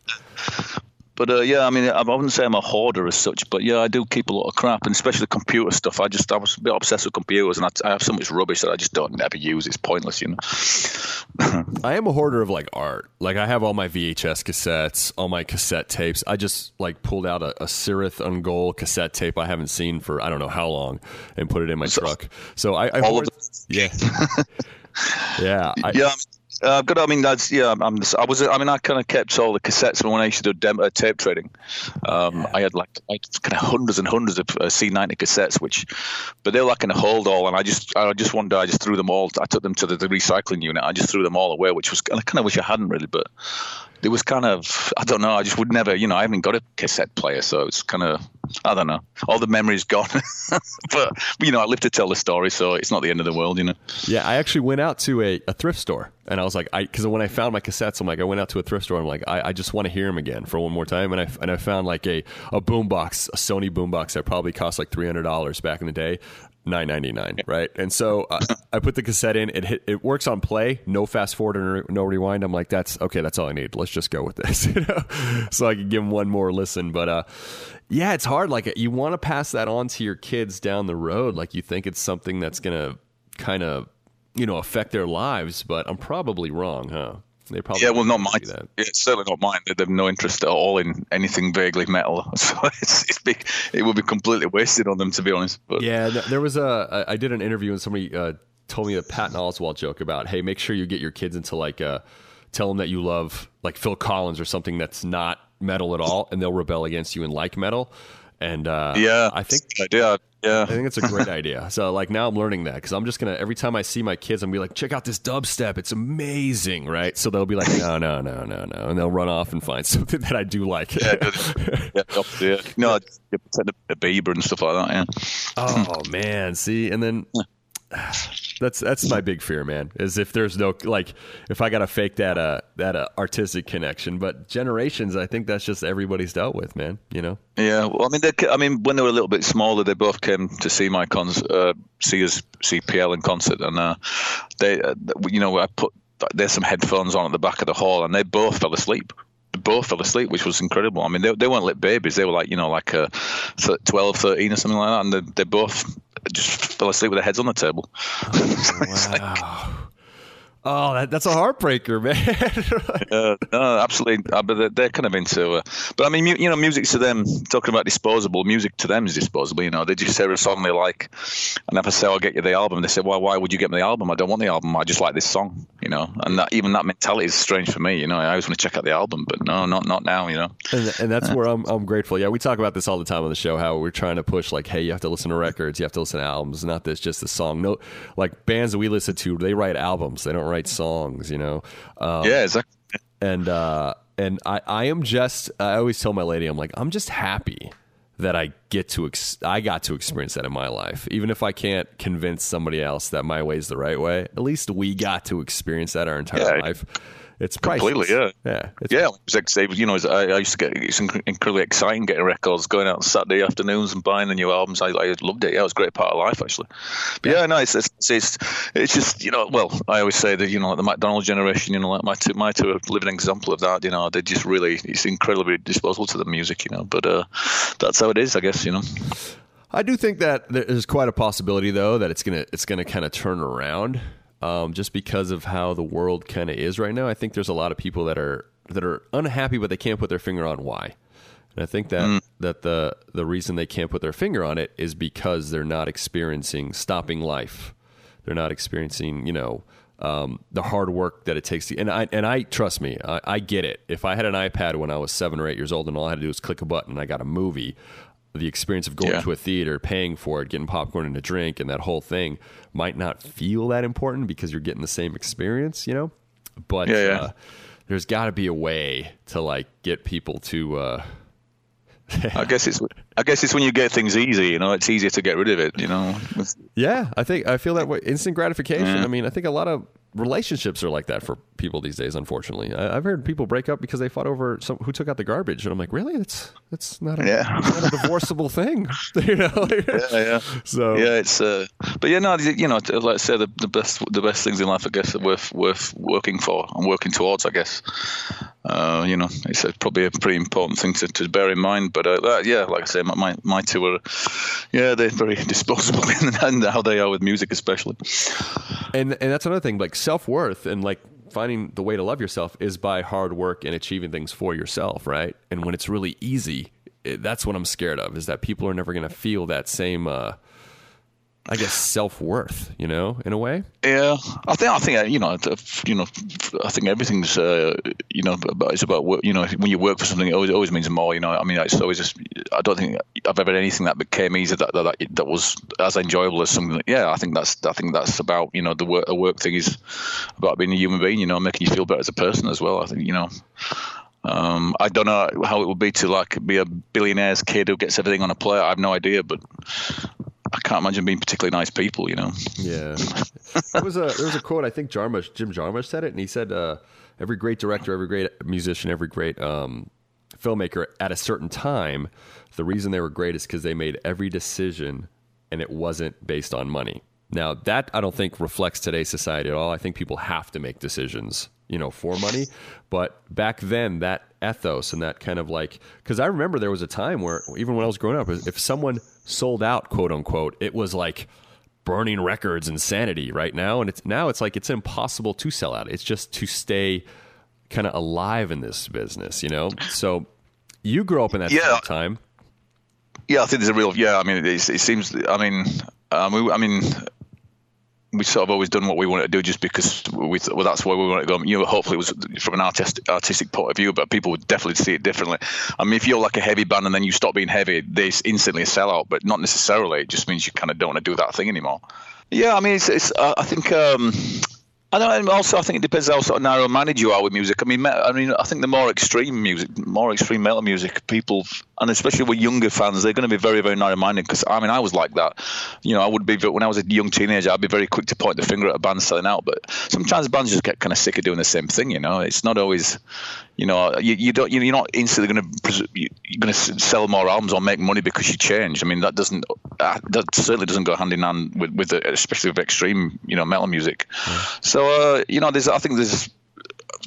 But uh, yeah, I mean, I wouldn't say I'm a hoarder as such, but yeah, I do keep a lot of crap, and especially computer stuff. I just I was a bit obsessed with computers, and I, I have so much rubbish that I just don't ever use. It's pointless, you know. I am a hoarder of like art. Like I have all my VHS cassettes, all my cassette tapes. I just like pulled out a, a Cirith Ungol cassette tape I haven't seen for I don't know how long, and put it in my so, truck. So I, I all hoard, of yeah, yeah, I, yeah. Uh, I've got. I mean, that's yeah. I'm. I was. I mean, I kind of kept all the cassettes when I used to do demo, uh, tape trading. Um, yeah. I had like I had kind of hundreds and hundreds of uh, C90 cassettes, which, but they were like in a hold all, and I just, I just one day I just threw them all. I took them to the, the recycling unit. I just threw them all away, which was. I kind of wish I hadn't really, but it was kind of I don't know. I just would never, you know, I haven't got a cassette player, so it's kind of I don't know. All the memories gone, but you know, I live to tell the story, so it's not the end of the world, you know. Yeah, I actually went out to a, a thrift store, and I was like, I because when I found my cassettes, I'm like, I went out to a thrift store, I'm like, I, I just want to hear them again for one more time, and I and I found like a a boombox, a Sony boombox that probably cost like three hundred dollars back in the day nine ninety nine, right? And so uh, I put the cassette in. It hit, it works on play, no fast forward and no rewind. I'm like, that's okay. That's all I need. Let's just go with this, you know. so I can give them one more listen. But uh, yeah, it's hard. Like you want to pass that on to your kids down the road. Like you think it's something that's gonna kind of you know affect their lives, but I'm probably wrong, huh? They probably yeah, well, not mine. That. It's certainly not mine. They have no interest at all in anything vaguely metal, so it's, it's big, it would be completely wasted on them, to be honest. But yeah, there was a. I did an interview and somebody uh, told me a Patton Oswalt joke about, hey, make sure you get your kids into like, uh, tell them that you love like Phil Collins or something that's not metal at all, and they'll rebel against you and like metal. And uh, yeah, I think yeah, yeah, I think it's a great idea. So like now I'm learning that because I'm just gonna every time I see my kids, I'm gonna be like, check out this dubstep, it's amazing, right? So they'll be like, no, no, no, no, no, and they'll run off and find something that I do like. yeah, yeah, yeah. No, the Bieber and stuff like that. Yeah. Oh man, see, and then that's that's my big fear, man. Is if there's no like if I got to fake that uh that uh, artistic connection. But generations, I think that's just everybody's dealt with, man. You know. Yeah, well, I mean, I mean, when they were a little bit smaller, they both came to see my cons, uh, see us, CPL in concert, and uh, they, uh, you know, I put there's some headphones on at the back of the hall, and they both fell asleep both fell asleep, which was incredible. I mean, they, they weren't lit babies. They were like, you know, like a 12, 13 or something like that. And they, they both just fell asleep with their heads on the table. Oh, wow. Oh, that, that's a heartbreaker, man. uh, no, absolutely. Uh, but they're, they're kind of into. Uh, but I mean, mu- you know, music to them. Talking about disposable, music to them is disposable. You know, they just hear a song they like, and if I say I'll get you the album, they say, "Well, why would you get me the album? I don't want the album. I just like this song." You know, and that, even that mentality is strange for me. You know, I always want to check out the album, but no, not not now. You know, and, and that's where I'm I'm grateful. Yeah, we talk about this all the time on the show. How we're trying to push like, hey, you have to listen to records, you have to listen to albums, not this just a song. No, like bands that we listen to, they write albums, they don't write songs. You know. Um, yeah, exactly. And uh, and I I am just I always tell my lady I'm like I'm just happy that I get to ex- I got to experience that in my life. Even if I can't convince somebody else that my way is the right way, at least we got to experience that our entire Yeah. life. It's priceless. completely. Yeah, yeah, it's yeah. Was like, you know, I, I used to get it's incredibly exciting getting records, going out on Saturday afternoons and buying the new albums. I, I loved it. Yeah, it was a great part of life actually. But yeah, no, it's, it's it's it's just you know, well, I always say that you know, like the McDonald's generation, you know, like my two my two are living example of that. You know, they just really it's incredibly disposable to the music, you know. But uh, that's how it is, I guess. You know. I do think that there's quite a possibility, though, that it's gonna it's gonna kind of turn around, um, just because of how the world kind of is right now. I think there's a lot of people that are that are unhappy, but they can't put their finger on why. And I think that that the the reason they can't put their finger on it is because they're not experiencing stopping life. They're not experiencing, you know, um, the hard work that it takes to. And I and I trust me, I, I get it. If I had an iPad when I was seven or eight years old, and all I had to do was click a button, and I got a movie, the experience of going Yeah. to a theater, paying for it, getting popcorn and a drink, and that whole thing might not feel that important because you're getting the same experience, you know. But Yeah, yeah. Uh, there's got to be a way to like get people to. Uh, I guess it's I guess it's when you get things easy, you know, it's easier to get rid of it, you know. Yeah, I think I feel that way. Instant gratification. Yeah. I mean, I think a lot of relationships are like that for people these days. Unfortunately, I, I've heard people break up because they fought over some, who took out the garbage, and I'm like, really? It's it's not a, Yeah. not a divorceable thing, you know? yeah, yeah. So yeah, it's uh, but yeah, no, you know, let's say the, the best the best things in life, I guess, are worth worth working for and working towards. I guess, uh, you know, it's a, probably a pretty important thing to, to bear in mind. But uh, that, yeah, like I say, my my, two are, yeah, they're very disposable and how they are with music, especially. and and that's another thing, like self worth and like finding the way to love yourself is by hard work and achieving things for yourself, right? And when it's really easy, it, that's what I'm scared of is that people are never going to feel that same, uh, I guess, self worth, you know, in a way. Yeah, I think I think uh, you know, you know, I think everything's uh, you know, it's about. You know, when you work for something, it always always means more. You know, I mean, it's always just. I don't think I've ever had anything that became easy that that, that was as enjoyable as something. Yeah, I think that's I think that's about you know the work a work thing is about being a human being. You know, making you feel better as a person as well. I think you know. Um, I don't know how it would be to like be a billionaire's kid who gets everything on a plate. I have no idea, but I can't imagine being particularly nice people. You know. Yeah, there was a there was a quote. I think Jarmusch, Jim Jarmusch said it, and he said, uh, "Every great director, every great musician, every great um, filmmaker at a certain time, the reason they were great is because they made every decision, and it wasn't based on money." Now that I don't think reflects today's society at all. I think people have to make decisions, you know, for money. But back then, that ethos and that kind of like, because I remember there was a time where even when I was growing up, if someone sold out, quote unquote, it was like burning records insanity right now and it's now it's like it's impossible to sell out it's just to stay kind of alive in this business you know so you grew up in that Yeah. time Yeah, I think there's a real yeah. I mean, it, it seems. I mean, um, we, I mean, we sort of always done what we wanted to do just because we thought, well, that's where we wanted to go. You know, hopefully it was from an artistic artistic point of view, but people would definitely see it differently. I mean, if you're like a heavy band and then you stop being heavy, they instantly sell out, but not necessarily. It just means you kind of don't want to do that thing anymore. Yeah, I mean, it's, it's I think. Um. And also, I think it depends how sort of narrow-minded you are with music. I mean, I mean, I think the more extreme music, more extreme metal music, people, and especially with younger fans, they're going to be very, very narrow-minded. Because I mean, I was like that. You know, I would be when I was a young teenager, I'd be very quick to point the finger at a band selling out. But sometimes bands just get kind of sick of doing the same thing. You know, it's not always, you know, you, you don't, you're not instantly going to you're going to sell more albums or make money because you change. I mean, that doesn't, uh, that certainly doesn't go hand in hand with, with the, especially with extreme, you know, metal music. So uh, you know, there's I think there's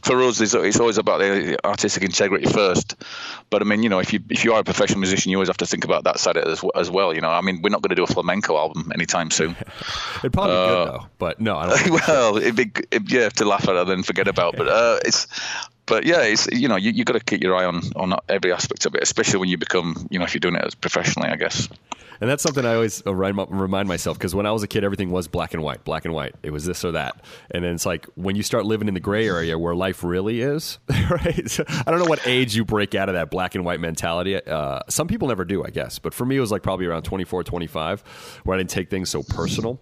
for us, it's, always about the artistic integrity first. But I mean, you know, if you if you are a professional musician, you always have to think about that side of it as, as well. You know, I mean, we're not going to do a flamenco album anytime soon. It'd probably be good Uh, though, but no, I don't. well, it'd be it'd, yeah to laugh at it then forget about. But uh, it's but yeah, it's you know you you got to keep your eye on on every aspect of it, especially when you become you know if you're doing it as professionally, I guess. And that's something I always remind myself because when I was a kid, everything was black and white, black and white. It was this or that. And then it's like when you start living in the gray area where life really is, right? So I don't know what age you break out of that black and white mentality. Uh, some people never do, I guess. But for me, it was like probably around 24, 25, where I didn't take things so personal.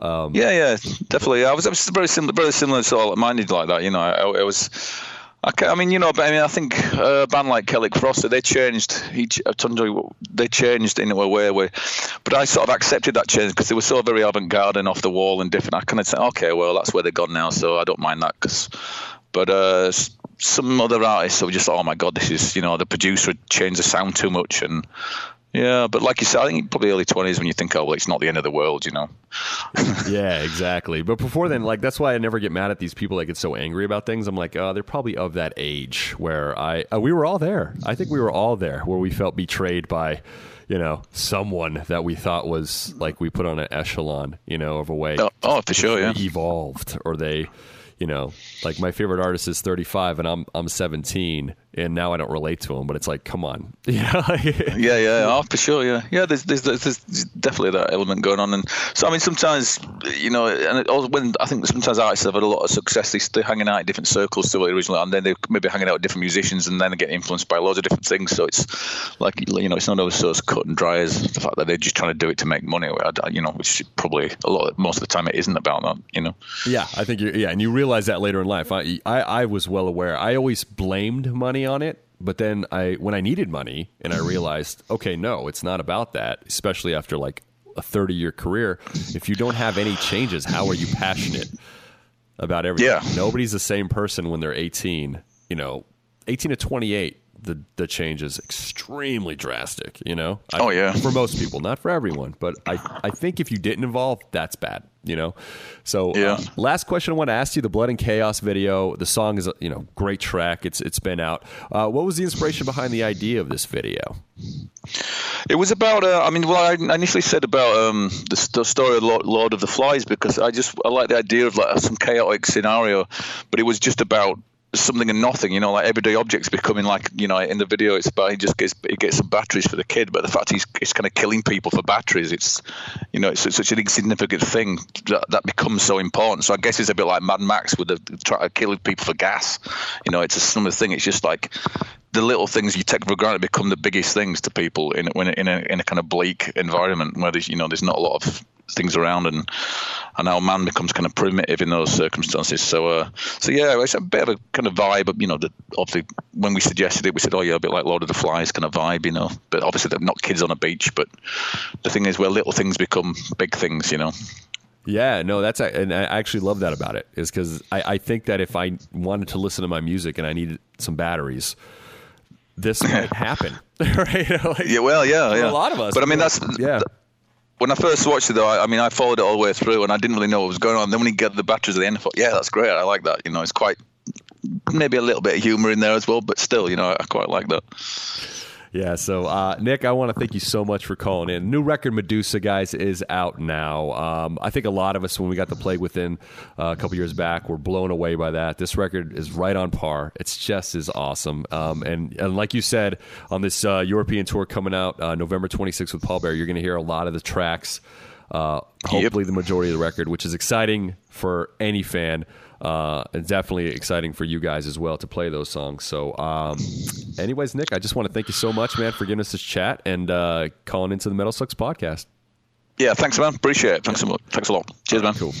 Um, Yeah, yeah, definitely. I was, I was very similar, very similar of minded like that. You know, I, I was. Ca- I mean, you know, but I mean, I think uh, a band like Celtic Frost, they changed. He, you, they changed in a way where, but I sort of accepted that change because they were so very avant-garde and off the wall and different. I kind of said, okay, well, that's where they're gone now, so I don't mind that. Cause, but uh, some other artists were just, oh my god, this is, you know, the producer changed the sound too much and. Yeah, but like you said, I think probably early twenties when you think, oh, well, it's not the end of the world, you know. yeah, exactly. But before then, like that's why I never get mad at these people that get so angry about things. I'm like, oh, they're probably of that age where I uh, we were all there. I think we were all there where we felt betrayed by, you know, someone that we thought was like we put on an echelon, you know, of a way. Oh, oh, for sure, yeah. Evolved or they. You know, like my favorite artist is 35 and I'm I'm 17 and now I don't relate to him, but it's like, come on, yeah, yeah, yeah, oh, for sure, yeah, yeah. There's, there's, there's, there's definitely that element going on, and so I mean, sometimes you know, and it also when I think sometimes artists have had a lot of success, they stay hanging out in different circles to what they originally, and then they maybe hanging out with different musicians, and then they get influenced by loads of different things. So it's like you know, it's not always so cut and dry as the fact that they're just trying to do it to make money. You know, which probably a lot, most of the time, it isn't about that. You know. Yeah, I think you yeah, and you realize that later in life. I, I I was well aware. I always blamed money on it, but then I when I needed money and I realized, okay, no, it's not about that, especially after like a 30-year career. If you don't have any changes, how are you passionate about everything? Yeah. Nobody's the same person when they're 18, you know, 18 to 28. The, the change is extremely drastic, you know. I- Oh, yeah. for most people, not for everyone, but I, I think if you didn't evolve, that's bad, you know. So Yeah. uh, last question I want to ask you: the Blood and Chaos video. The song is a you know great track. It's it's been out. Uh, what was the inspiration behind the idea of this video? It was about. Uh, I mean, well, I initially said about um, the, st- story of Lord, Lord of the Flies because I just I like the idea of like some chaotic scenario, but it was just about something and nothing. You know, like everyday objects becoming like you know in the video it's about he just gets he gets some batteries for the kid, but the fact he's he's kind of killing people for batteries, it's you know it's, such an insignificant thing that, that becomes so important. So I guess it's a bit like Mad Max with the trying to kill people for gas. You know, it's a similar thing. It's just like the little things you take for granted become the biggest things to people in when in a, in a kind of bleak environment where there's you know there's not a lot of things around and and how man becomes kind of primitive in those circumstances. So uh, so yeah, it's a bit of a kind of vibe. But you know, the, obviously when we suggested it, we said, oh yeah, a bit like Lord of the Flies kind of vibe, you know. But obviously they're not kids on a beach. But the thing is, where little things become big things, you know. Yeah, no, that's and I actually love that about it is because I, I think that if I wanted to listen to my music and I needed some batteries, this might happen, right? Like, Yeah, well, yeah, yeah. A lot of us, But I mean, that's yeah. When I first watched it, though, I, I mean, I followed it all the way through, and I didn't really know what was going on. Then when you get the batteries at the end, I thought, yeah, that's great. I like that. You know, it's quite maybe a little bit of humor in there as well, but still, you know, I quite like that. Yeah, so uh, Nick, I want to thank you so much for calling in. New record Medusa, guys, is out now. Um, I think a lot of us, when we got the Plague Within uh, a couple years back, were blown away by that. This record is right on par. It's just as awesome. Um, and, and like you said, on this uh, European tour coming out uh, November 26th with Pallbearer, you're going to hear a lot of the tracks. Uh, hopefully, the majority of the record, which is exciting for any fan. Uh, and definitely exciting for you guys as well to play those songs. So, um, anyways, Nick, I just want to thank you so much, man, for giving us this chat and uh, calling into the MetalSucks podcast. Yeah, thanks, man. Appreciate it. Thanks a lot. Thanks a lot. Cheers, man. Cool.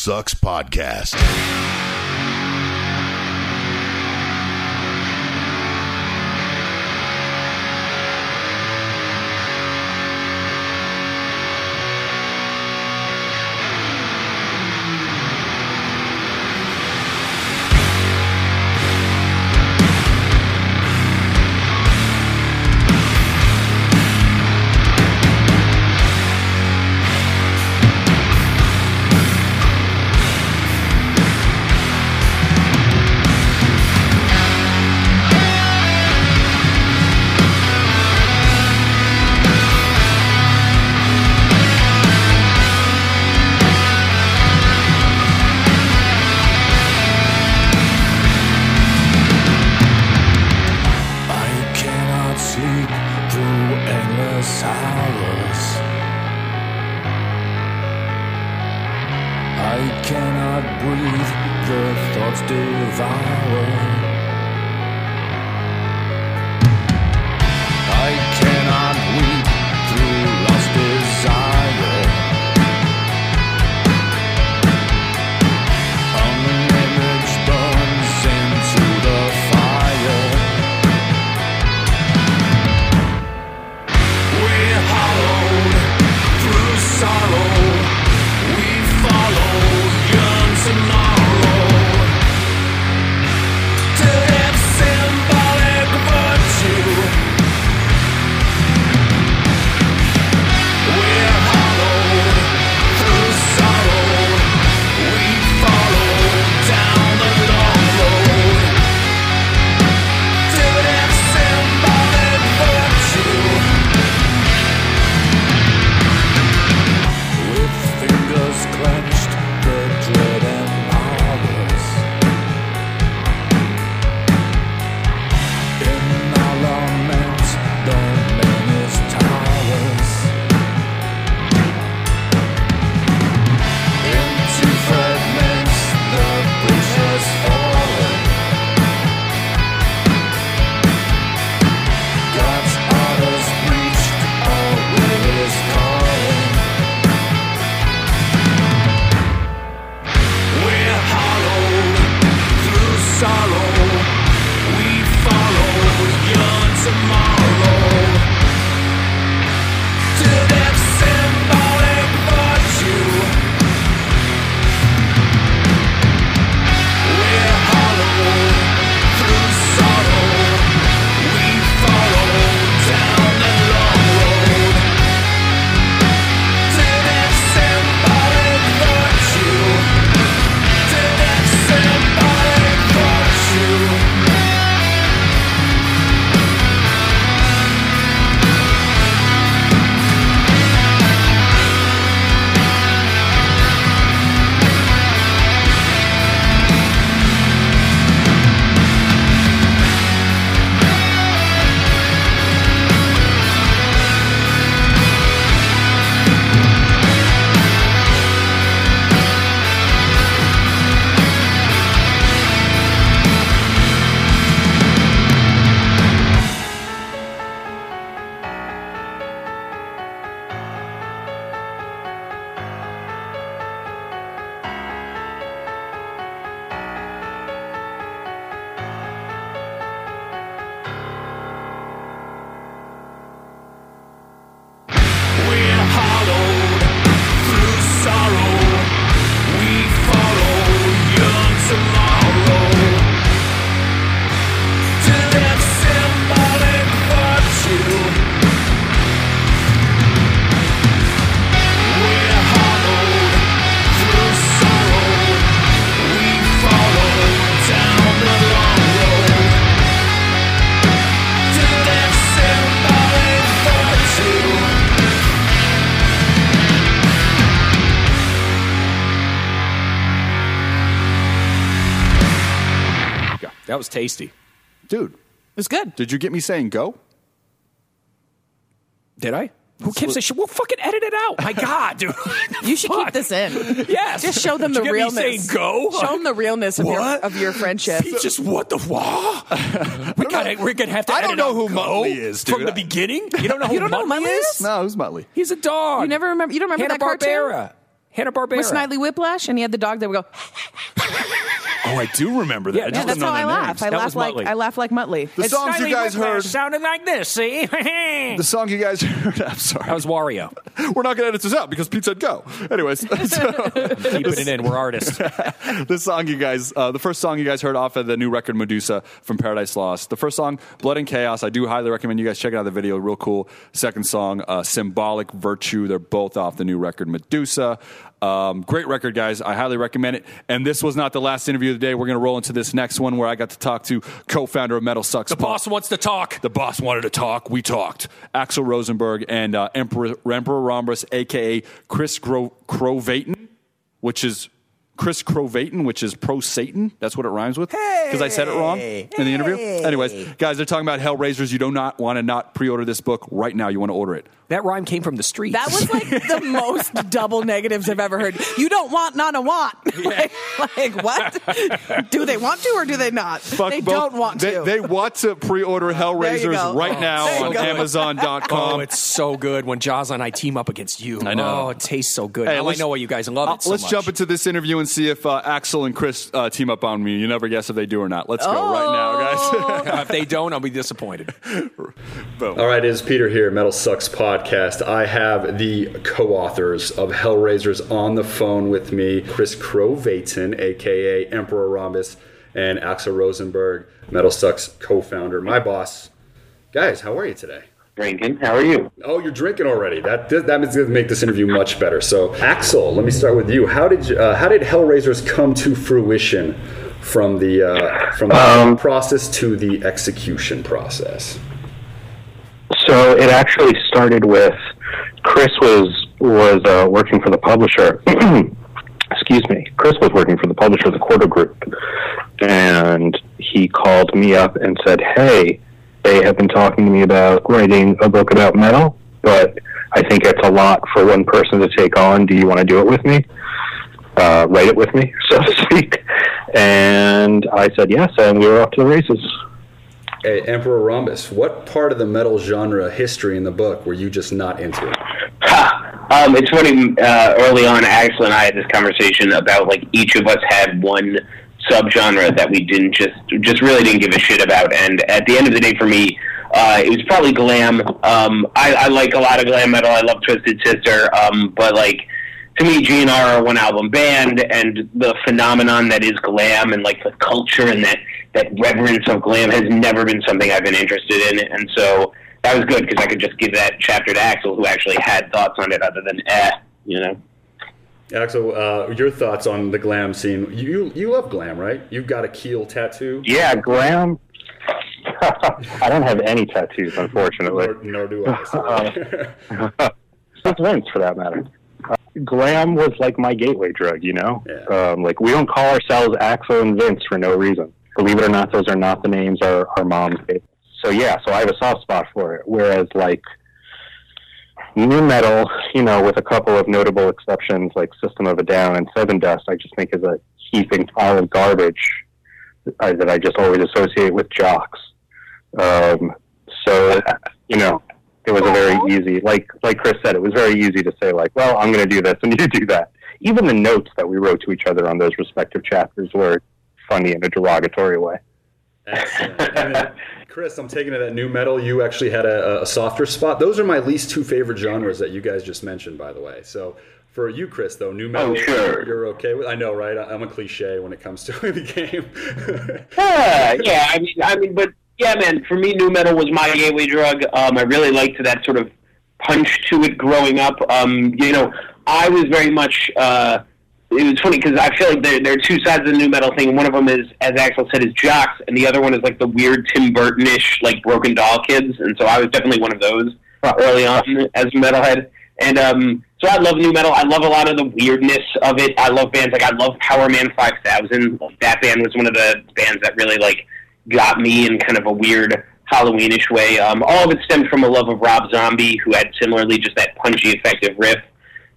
Sucks Podcast. Tasty. Dude. It's good. Did you get me saying go? Did I? Who gives a shit? We'll fucking edit it out. My God, dude. You should keep this in. Yes. Just show them Did the you get me realness. saying go? Show them the realness of your of your friendship. He's just what the what? we gotta, we're gonna have to. I don't know out who go Muttley is, dude. from the beginning. You don't know who You don't know who Muttley Muttley is? is? No, who's Muttley? He's a dog. You never remember? You don't remember that cartoon? Hanna-Barbera. Hanna Barbera. with Snidely Whiplash, and he had the dog that would go. Oh, I do remember that. Yeah, I just that's don't know how I their laugh. names. I That laugh was like Muttley. I laugh like Muttley. The songs you guys heard. sounded like this. See, The song you guys heard. I'm sorry. that was Wario. We're not going to edit this out because Pete said go. Anyways, so- Keeping it in. We're artists. the song you guys, uh, the first song you guys heard off of the new record Medusa from Paradise Lost. The first song, Blood and Chaos. I do highly recommend you guys check out the video. Real cool. Second song, uh, Symbolic Virtue. They're both off the new record Medusa. Um, great record, guys. I highly recommend it. And this was not the last interview of the day. We're going to roll into this next one where I got to talk to co-founder of MetalSucks. The boss wants to talk. The boss wanted to talk. We talked. Axl Rosenberg and uh, Emperor Emperor Rhombus, aka Chris Gro- Krovatin, which is Chris Krovatin, which is pro Satan. That's what it rhymes with. Because I said it wrong in the interview. Anyways, guys, they're talking about Hellraisers. You do not want to not pre-order this book right now. You want to order it. That rhyme came from the streets. That was like the most double negatives I've ever heard. You don't want, not a want. like, like, what? Do they want to or do they not? Fuck they both- don't want they, to. They want to pre-order go. Hellraisers right Oh, now on go. Amazon.com. Oh, it's so good when Jaws and I team up against you. I know. Oh, it tastes so good. Hey, now I let's- know why you guys love Uh, it so let's much. jump into this interview and see if uh, Axl and Chris uh, team up on me. You never guess if they do or not. Let's go right now, guys. Uh, if they don't, I'll be disappointed. All right, it is Peter here, MetalSucks Podcast. I have the co authors of Hellraisers on the phone with me Chris Krovatin, aka Emperor Rhombus, and Axl Rosenberg, MetalSucks co founder, my boss. Guys, how are you today? Drinking. How are you? Oh, you're drinking already. That that going to make this interview much better. So, Axl, let me start with you. How did you, uh, how did Hellraisers come to fruition from the uh, from the Um, process to the execution process? So it actually started with Chris was was uh, working for the publisher. Excuse me. Chris was working for the publisher of the Quarto Group, and he called me up and said, "Hey, they have been talking to me about writing a book about metal, but I think it's a lot for one person to take on. Do you want to do it with me? Uh, write it with me, so to speak." And I said yes, and we were off to the races. Hey, Emperor Rhombus, what part of the metal genre history in the book were you just not into? Um, it's funny. Uh, early on, Axl and I had this conversation about like each of us had one subgenre that we didn't just just really didn't give a shit about. And at the end of the day, for me, uh, it was probably glam. Um, I, I like a lot of glam metal. I love Twisted Sister. Um, but like to me, GNR are a one album band, and the phenomenon that is glam and like the culture and that that reverence of glam has never been something I've been interested in. And so that was good because I could just give that chapter to Axl, who actually had thoughts on it other than eh, you know. Axl, uh, your thoughts on the glam scene? You you love glam, right? You've got a keel tattoo. Yeah, glam. I don't have any tattoos, unfortunately. Nor, nor do I. Uh, Vince, for that matter. Uh, glam was like my gateway drug, you know. Um, like we don't call ourselves Axl and Vince for no reason. Believe it or not, those are not the names our our moms gave. us. So yeah, so I have a soft spot for it. Whereas like nu metal, you know, with a couple of notable exceptions like System of a Down and Sevendust, I just think is a heaping pile of garbage uh, that I just always associate with jocks. Um, so you know, it was a very easy, like like Chris said, it was very easy to say like, well, I'm going to do this and you do that. Even the notes that we wrote to each other on those respective chapters were funny in a derogatory way. Excellent. And then, Chris, I'm taking it that nu metal. You actually had a, a softer spot. Those are my least two favorite genres that you guys just mentioned, by the way. So for you, Chris, though, nu metal, Oh, sure. you're okay with. I know, right? I'm a cliche when it comes to the game. Yeah, yeah. I mean, I mean, but yeah, man. For me, nu metal was my gateway drug. Um, I really liked that sort of punch to it growing up. Um, you know, I was very much. Uh, it was funny because I feel like there, there are two sides of the nu metal thing. One of them is, as Axl said, is jocks, and the other one is like the weird Tim Burton-ish, like Broken Doll kids. And so I was definitely one of those early on as a metalhead. And um, so I love nu metal. I love a lot of the weirdness of it. I love bands like I love Powerman Five Thousand. That band was one of the bands that really like got me in kind of a weird Halloweenish way. Um, all of it stemmed from a love of Rob Zombie, who had similarly just that punchy, effective riff.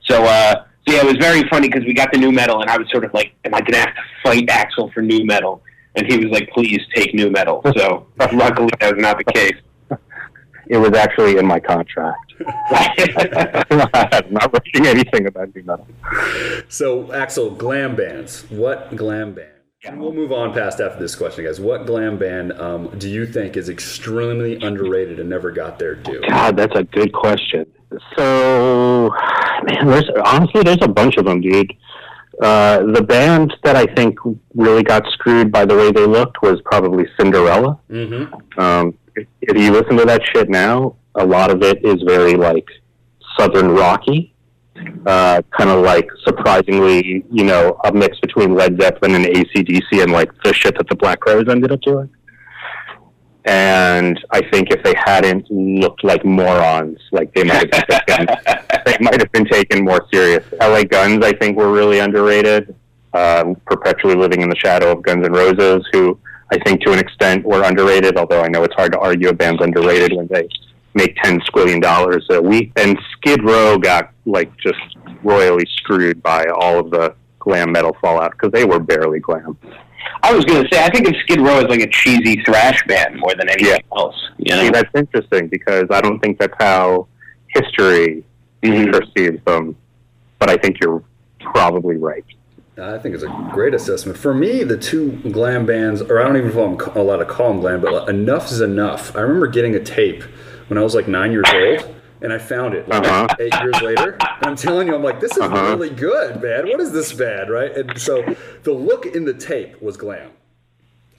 So, uh, so yeah, it was very funny because we got the nu metal, and I was sort of like, "Am I gonna have to fight Axl for nu metal?" And he was like, "Please take nu metal." So luckily, that was not the case. It was actually in my contract. I'm not writing anything about nu metal. So, Axl, glam bands. What glam band? And we'll move on past after this question, guys. What glam band um, do you think is extremely underrated and never got their due? God, that's a good question. So, man, there's honestly there's a bunch of them, dude. Uh, the band that I think really got screwed by the way they looked was probably Cinderella. Mm-hmm. Um, if, if you listen to that shit now, a lot of it is very like southern rocky, uh, kind of like surprisingly, you know, a mix between Led Zeppelin and ACDC and like the shit that the Black Crowes ended up doing. And I think if they hadn't looked like morons, like they might have been taken, they might have been taken more serious. LA Guns, I think, were really underrated. Um, perpetually living in the shadow of Guns N' Roses, who I think to an extent were underrated. Although I know it's hard to argue a band's underrated when they make ten squillion dollars a week. And Skid Row got like just royally screwed by all of the glam metal fallout because they were barely glam. I was going to say, I think of Skid Row as like a cheesy thrash band more than anything else. You know? See, that's interesting because I don't think that's how history mm-hmm. perceives them. But I think you're probably right. I think it's a great assessment. For me, the two glam bands, or I don't even know if I'm allowed to call them glam, but Enough is Enough. I remember getting a tape when I was like nine years old, and I found it like Uh-huh. eight years later. And I'm telling you, I'm like, this is Uh-huh. really good, man. What is this bad, right? And so the look in the tape was glam.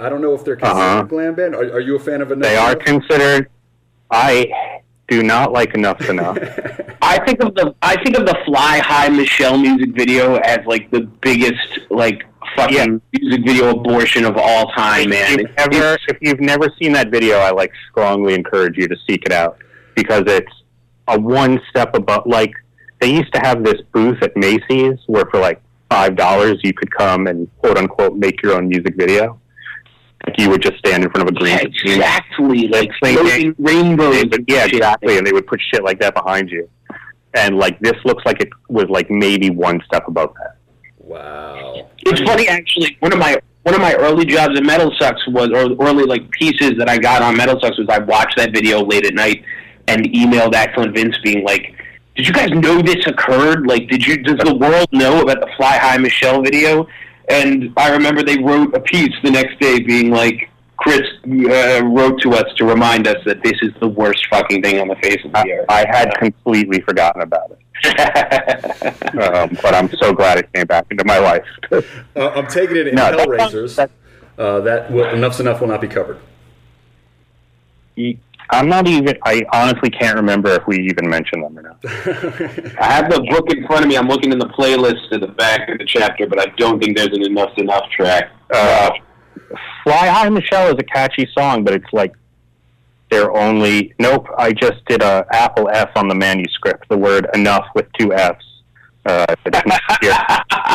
I don't know if they're considered Uh-huh. a glam band. Are, are you a fan of Enough? They are considered. I do not like Enuff Z'Nuff. I think of the I think of the Fly High Michelle music video as like the biggest like fucking music video abortion of all time, man. If you've, never, if you've never seen that video, I like strongly encourage you to seek it out because it's a one step above. Like they used to have this booth at Macy's where for like five dollars you could come and quote unquote make your own music video. Like you would just stand in front of a green screen. exactly, like floating rainbows. would- yeah, exactly, and they would put shit like that behind you. And like this looks like it was like maybe one step above that. Wow. It's funny actually. One of my one of my early jobs at MetalSucks was, or early like pieces that I got on MetalSucks was I watched that video late at night and emailed Axl and Vince being like, "Did you guys know this occurred? Like, did you? Does the world know about the Fly High Michelle video?" And I remember they wrote a piece the next day being like, "Chris uh, wrote to us to remind us that this is the worst fucking thing on the face of the earth." I had completely forgotten about it. um, but I'm so glad it came back into my life. Uh, I'm taking it in No, that- Hellraisers. Uh, that will, Enuff Z'Nuff will not be covered. I'm not even. I honestly can't remember if we even mentioned them or not. I have the book in front of me. I'm looking in the playlist at the back of the chapter, but I don't think there's an Enuff Z'Nuff track. Uh, Fly High Michelle is a catchy song, but it's like they're only. Nope. I just did a Apple F on the manuscript. The word enough with two Fs. Uh, it's not here.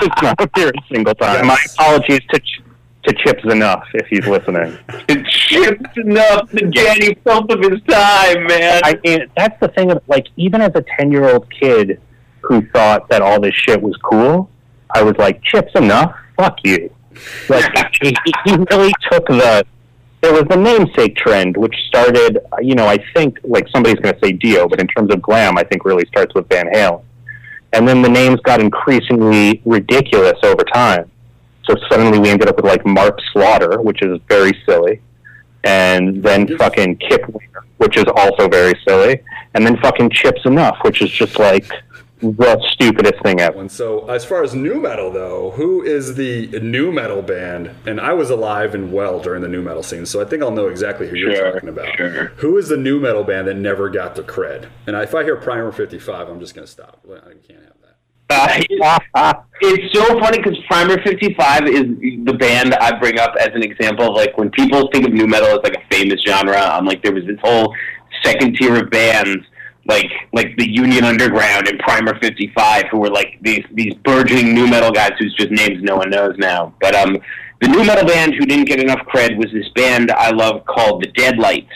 It's not a single time. My apologies to Ch- to Chip Z'Nuff if he's listening. Chip Z'Nuff to Danny Phelps of his time, man. I mean, that's the thing. Of, like, even as a ten-year-old kid who thought that all this shit was cool, I was like, "Chip Z'Nuff, fuck you." Like, he, he really took the. There was the namesake trend, which started. You know, I think like somebody's going to say Dio, but in terms of glam, I think really starts with Van Halen, and then the names got increasingly ridiculous over time. So suddenly we ended up with like Mark Slaughter, which is very silly, and then fucking Kip Winger, which is also very silly, and then fucking Chip Z'Nuff, which is just like the stupidest thing ever. And so, as far as nu metal, though, who is the nu metal band? And I was alive and well during the nu metal scene, so I think I'll know exactly who you're talking about. Who is the nu metal band that never got the cred? And if I hear Primer 55, I'm just going to stop. I can't have that. Uh, it's so funny because Primer 55 is the band I bring up as an example of like when people think of nu metal as like a famous genre. I'm like there was this whole second tier of bands like like the Union Underground and Primer 55 who were like these these burgeoning nu metal guys whose just names no one knows now. But um, the nu metal band who didn't get enough cred was this band I love called the Deadlights.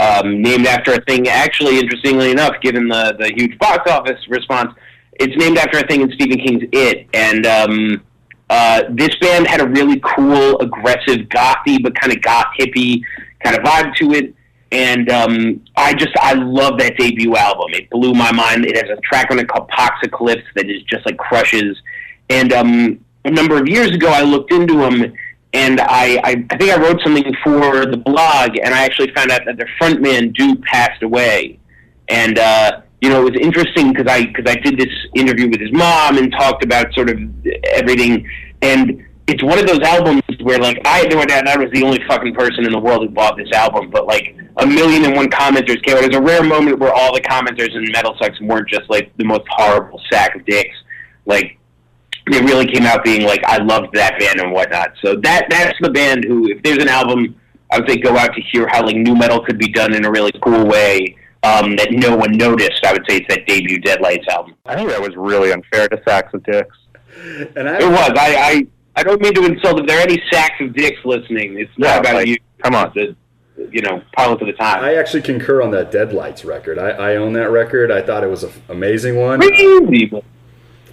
Um, named after a thing, actually, interestingly enough, given the, the huge box office response, it's named after a thing in Stephen King's It. And um, uh, this band had a really cool, aggressive, gothy, but kind of goth hippie kind of vibe to it. And um, I just I love that debut album. It blew my mind. It has a track on it called Poxiclips that is just like crushes. And um, a number of years ago, I looked into them, and I, I I think I wrote something for the blog, and I actually found out that their frontman Duke passed away, and. uh you know, it was interesting because I because I did this interview with his mom and talked about sort of everything, and it's one of those albums where like I no idea I was the only fucking person in the world who bought this album, but like a million and one commenters came. It was a rare moment where all the commenters in MetalSucks weren't just like the most horrible sack of dicks. Like they really came out being like I loved that band and whatnot. So that that's the band who, if there's an album, I would say go out to hear how like nu metal could be done in a really cool way um, that no one noticed. I would say it's that debut Deadlights album. I think that was really unfair to Sacks of Dicks. And I, It was. I, I I don't mean to insult. If there are any sacks of dicks listening, it's not Yeah, about like, you. Come on. The, you know, pilot for the time. I actually concur on that Deadlights record. I, I own that record. I thought it was an amazing one.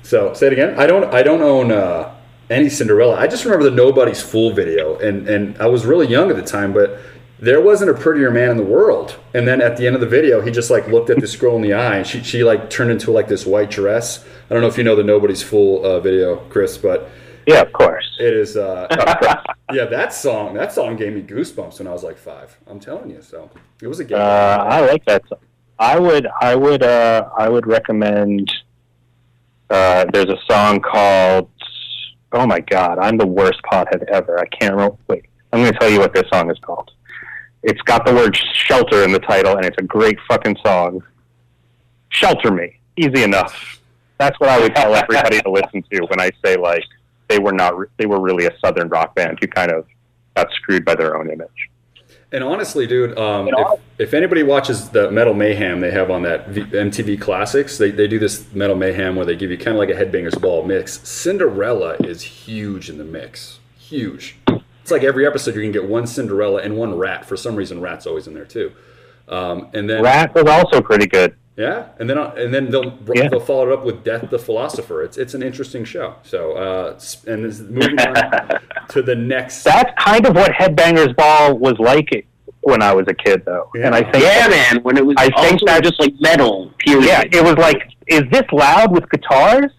So say it again. I don't. I don't own uh, any Cinderella. I just remember the Nobody's Fool video, and and I was really young at the time, but there wasn't a prettier man in the world. And then at the end of the video, he just like looked at this girl in the eye, and she she like turned into like this white dress. I don't know if you know the Nobody's Fool uh, video, Chris, but yeah, of course. it is. Uh, yeah, that song. That song gave me goosebumps when I was like five. I'm telling you. So it was a game. Uh, I like that. song. I would, I would, uh, I would recommend. Uh, there's a song called. Oh my God, I'm the worst pothead ever. I can't remember. Wait, I'm going to tell you what this song is called. It's got the word shelter in the title, and it's a great fucking song. Shelter me, easy enough. That's what I would tell everybody to listen to when I say like they were not, they were really a southern rock band who kind of got screwed by their own image. And honestly, dude, um, if, if anybody watches the Metal Mayhem they have on that v- MTV Classics, they, they do this Metal Mayhem where they give you kind of like a Headbangers Ball mix. Cinderella is huge in the mix. Huge. It's like every episode you can get one Cinderella and one Ratt. For some reason, Ratt's always in there too. Um, and then Ratt was also pretty good. Yeah, and then and then they'll Yeah. they'll follow it up with Death the Philosopher. It's it's an interesting show. So uh, and this, moving on to the next. That's kind of what Headbangers Ball was like when I was a kid, though. And I think, yeah, man. When it was I think also that- just like metal. Period. yeah, it was like, is this loud with guitars?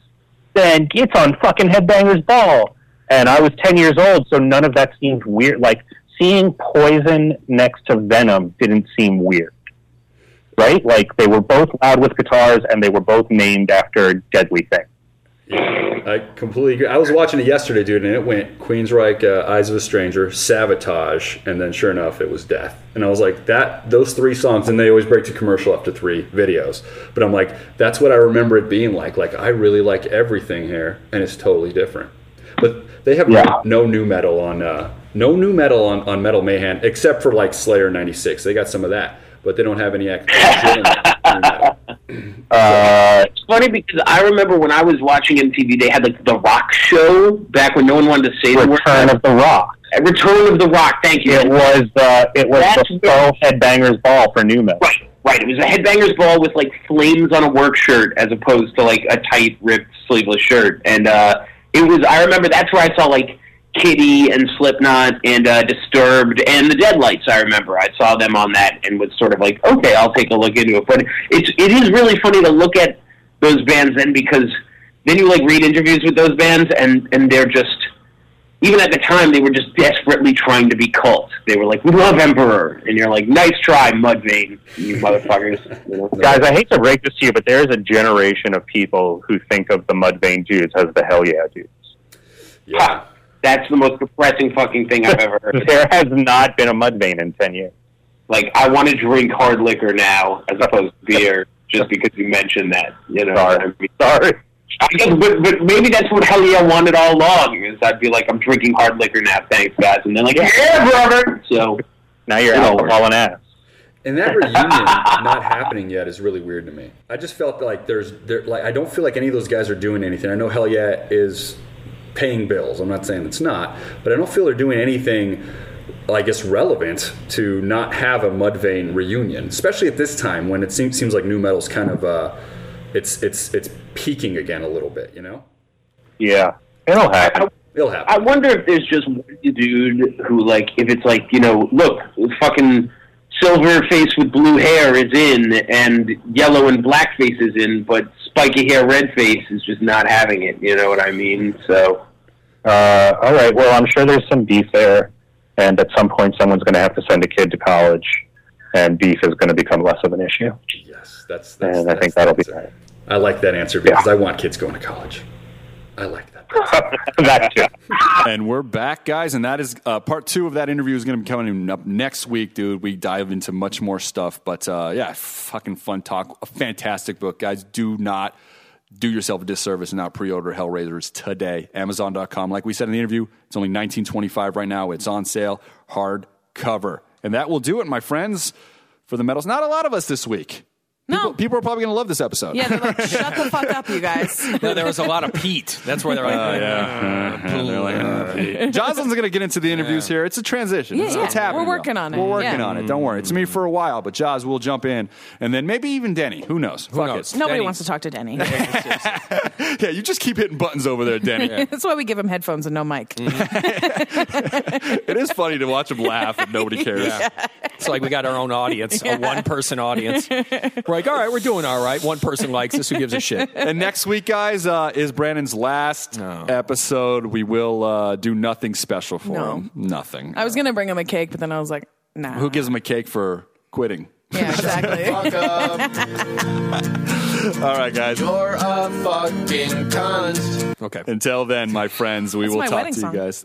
Then it's on fucking Headbangers Ball. And I was ten years old, so none of that seemed weird. Like seeing Poison next to Venom didn't seem weird, right? Like they were both loud with guitars, and they were both named after deadly things. I completely agree. I was watching it yesterday, dude, and it went Queensryche, uh, Eyes of a Stranger, Sabotage, and then sure enough, it was Death. And I was like, that those three songs, and they always break to commercial after three videos. But I'm like, that's what I remember it being like. Like I really like everything here, and it's totally different. But they have Yeah. no, no nu metal on uh, no nu metal on, on Metal Mayhem except for like Slayer '96. They got some of that, but they don't have any act- legitimate new. Uh, It's funny because I remember when I was watching MTV, they had like the Rock Show back when no one wanted to say the. Return of the Rock. Uh, Return of the Rock. Thank you. It was uh, it was That's the faux Headbangers Ball for nu metal. Right, right. It was a headbangers ball with like flames on a work shirt as opposed to like a tight ripped sleeveless shirt. And uh it was I remember that's where I saw like Kittie and Slipknot and uh Disturbed and the Deadlights, I remember. I saw them on that and was sort of like, okay, I'll take a look into it. But it's it is really funny to look at those bands then because then you like read interviews with those bands and and they're just even at the time, they were just desperately trying to be cult. They were like, "We love Emperor," and you're like, "Nice try, Mudvayne, you motherfuckers." You know? Guys, I hate to break this to you, but there's a generation of people who think of the Mudvayne dudes as the Hellyeah dudes. Yeah. That's the most depressing fucking thing I've ever heard. There has not been a Mudvayne in ten years. Like, I want to drink hard liquor now as opposed to beer, just because you mentioned that. You know, Sorry. I mean, Sorry. I guess, but but maybe that's what Hellyeah wanted all along. Is I'd be like, I'm drinking hard liquor now, thanks guys, and they're like, Yeah, brother. So Now you're It all alcohol ass. And that reunion not happening yet is really weird to me. I just felt like there's there like I don't feel like any of those guys are doing anything. I know Hellyeah is paying bills. I'm not saying it's not, but I don't feel they're doing anything I guess relevant to not have a Mudvayne reunion, especially at this time when it seems seems like nu metal's kind of uh it's it's it's peaking again a little bit, you know? Yeah, it'll happen. It'll happen. I wonder if there's just one dude who, like, if it's like, you know, look, fucking silver face with blue hair is in, and yellow and black face is in, but spiky hair, red face is just not having it. You know what I mean? So. Uh, all right. Well, I'm sure there's some beef there, and at some point, someone's going to have to send a kid to college, and beef is going to become less of an issue. Yes, that's. that's and I think that'll be right. I like that answer because I want kids going to college. I like that. that too. and we're back, guys, and that is uh, part two of that interview is going to be coming up next week, dude. We dive into much more stuff, but uh, yeah, fucking fun talk. A fantastic book, guys. Do not do yourself a disservice and not pre-order Hellraisers today. Amazon.com. Like we said in the interview, it's only nineteen twenty-five right now. It's on sale, hardcover, and that will do it, my friends, for the medals. Not a lot of us this week. No. People, people are probably going to love this episode. Yeah, they're like, shut the fuck up, you guys. No, there was a lot of Pete. That's where they're like, Oh, yeah. Uh, they're like, uh, Pete. Jocelyn's going to get into the interviews here. It's a transition. Yeah, it's, yeah. it's happening. We're working on it. We're working Yeah. on it. Don't worry. It's me mm. for a while, but Jaws will jump in. And then maybe even Denny. Who knows? Fuck knows? it. Nobody wants to talk to Denny. Yeah, you just keep hitting buttons over there, Denny. That's why we give him headphones and no mic. Mm-hmm. it is funny to watch him laugh and nobody cares. It's like we got our own audience, a one person audience. We're like, all right, we're doing all right. One person likes us. Who gives a shit? And next week, guys, uh, is Brandon's last episode. We will uh, do nothing special for No. him. Nothing. I was going to bring him a cake, but then I was like, nah. Who gives him a cake for quitting? Yeah, exactly. All right, guys. You're a fucking cunt. Okay. Until then, my friends, we That's will my talk wedding to song. you guys.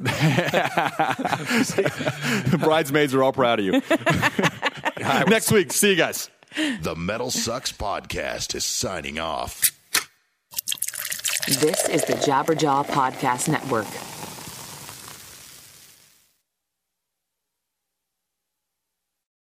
The bridesmaids are all proud of you. Next week, see you guys. The MetalSucks Podcast is signing off. This is the Jabberjaw Podcast Network.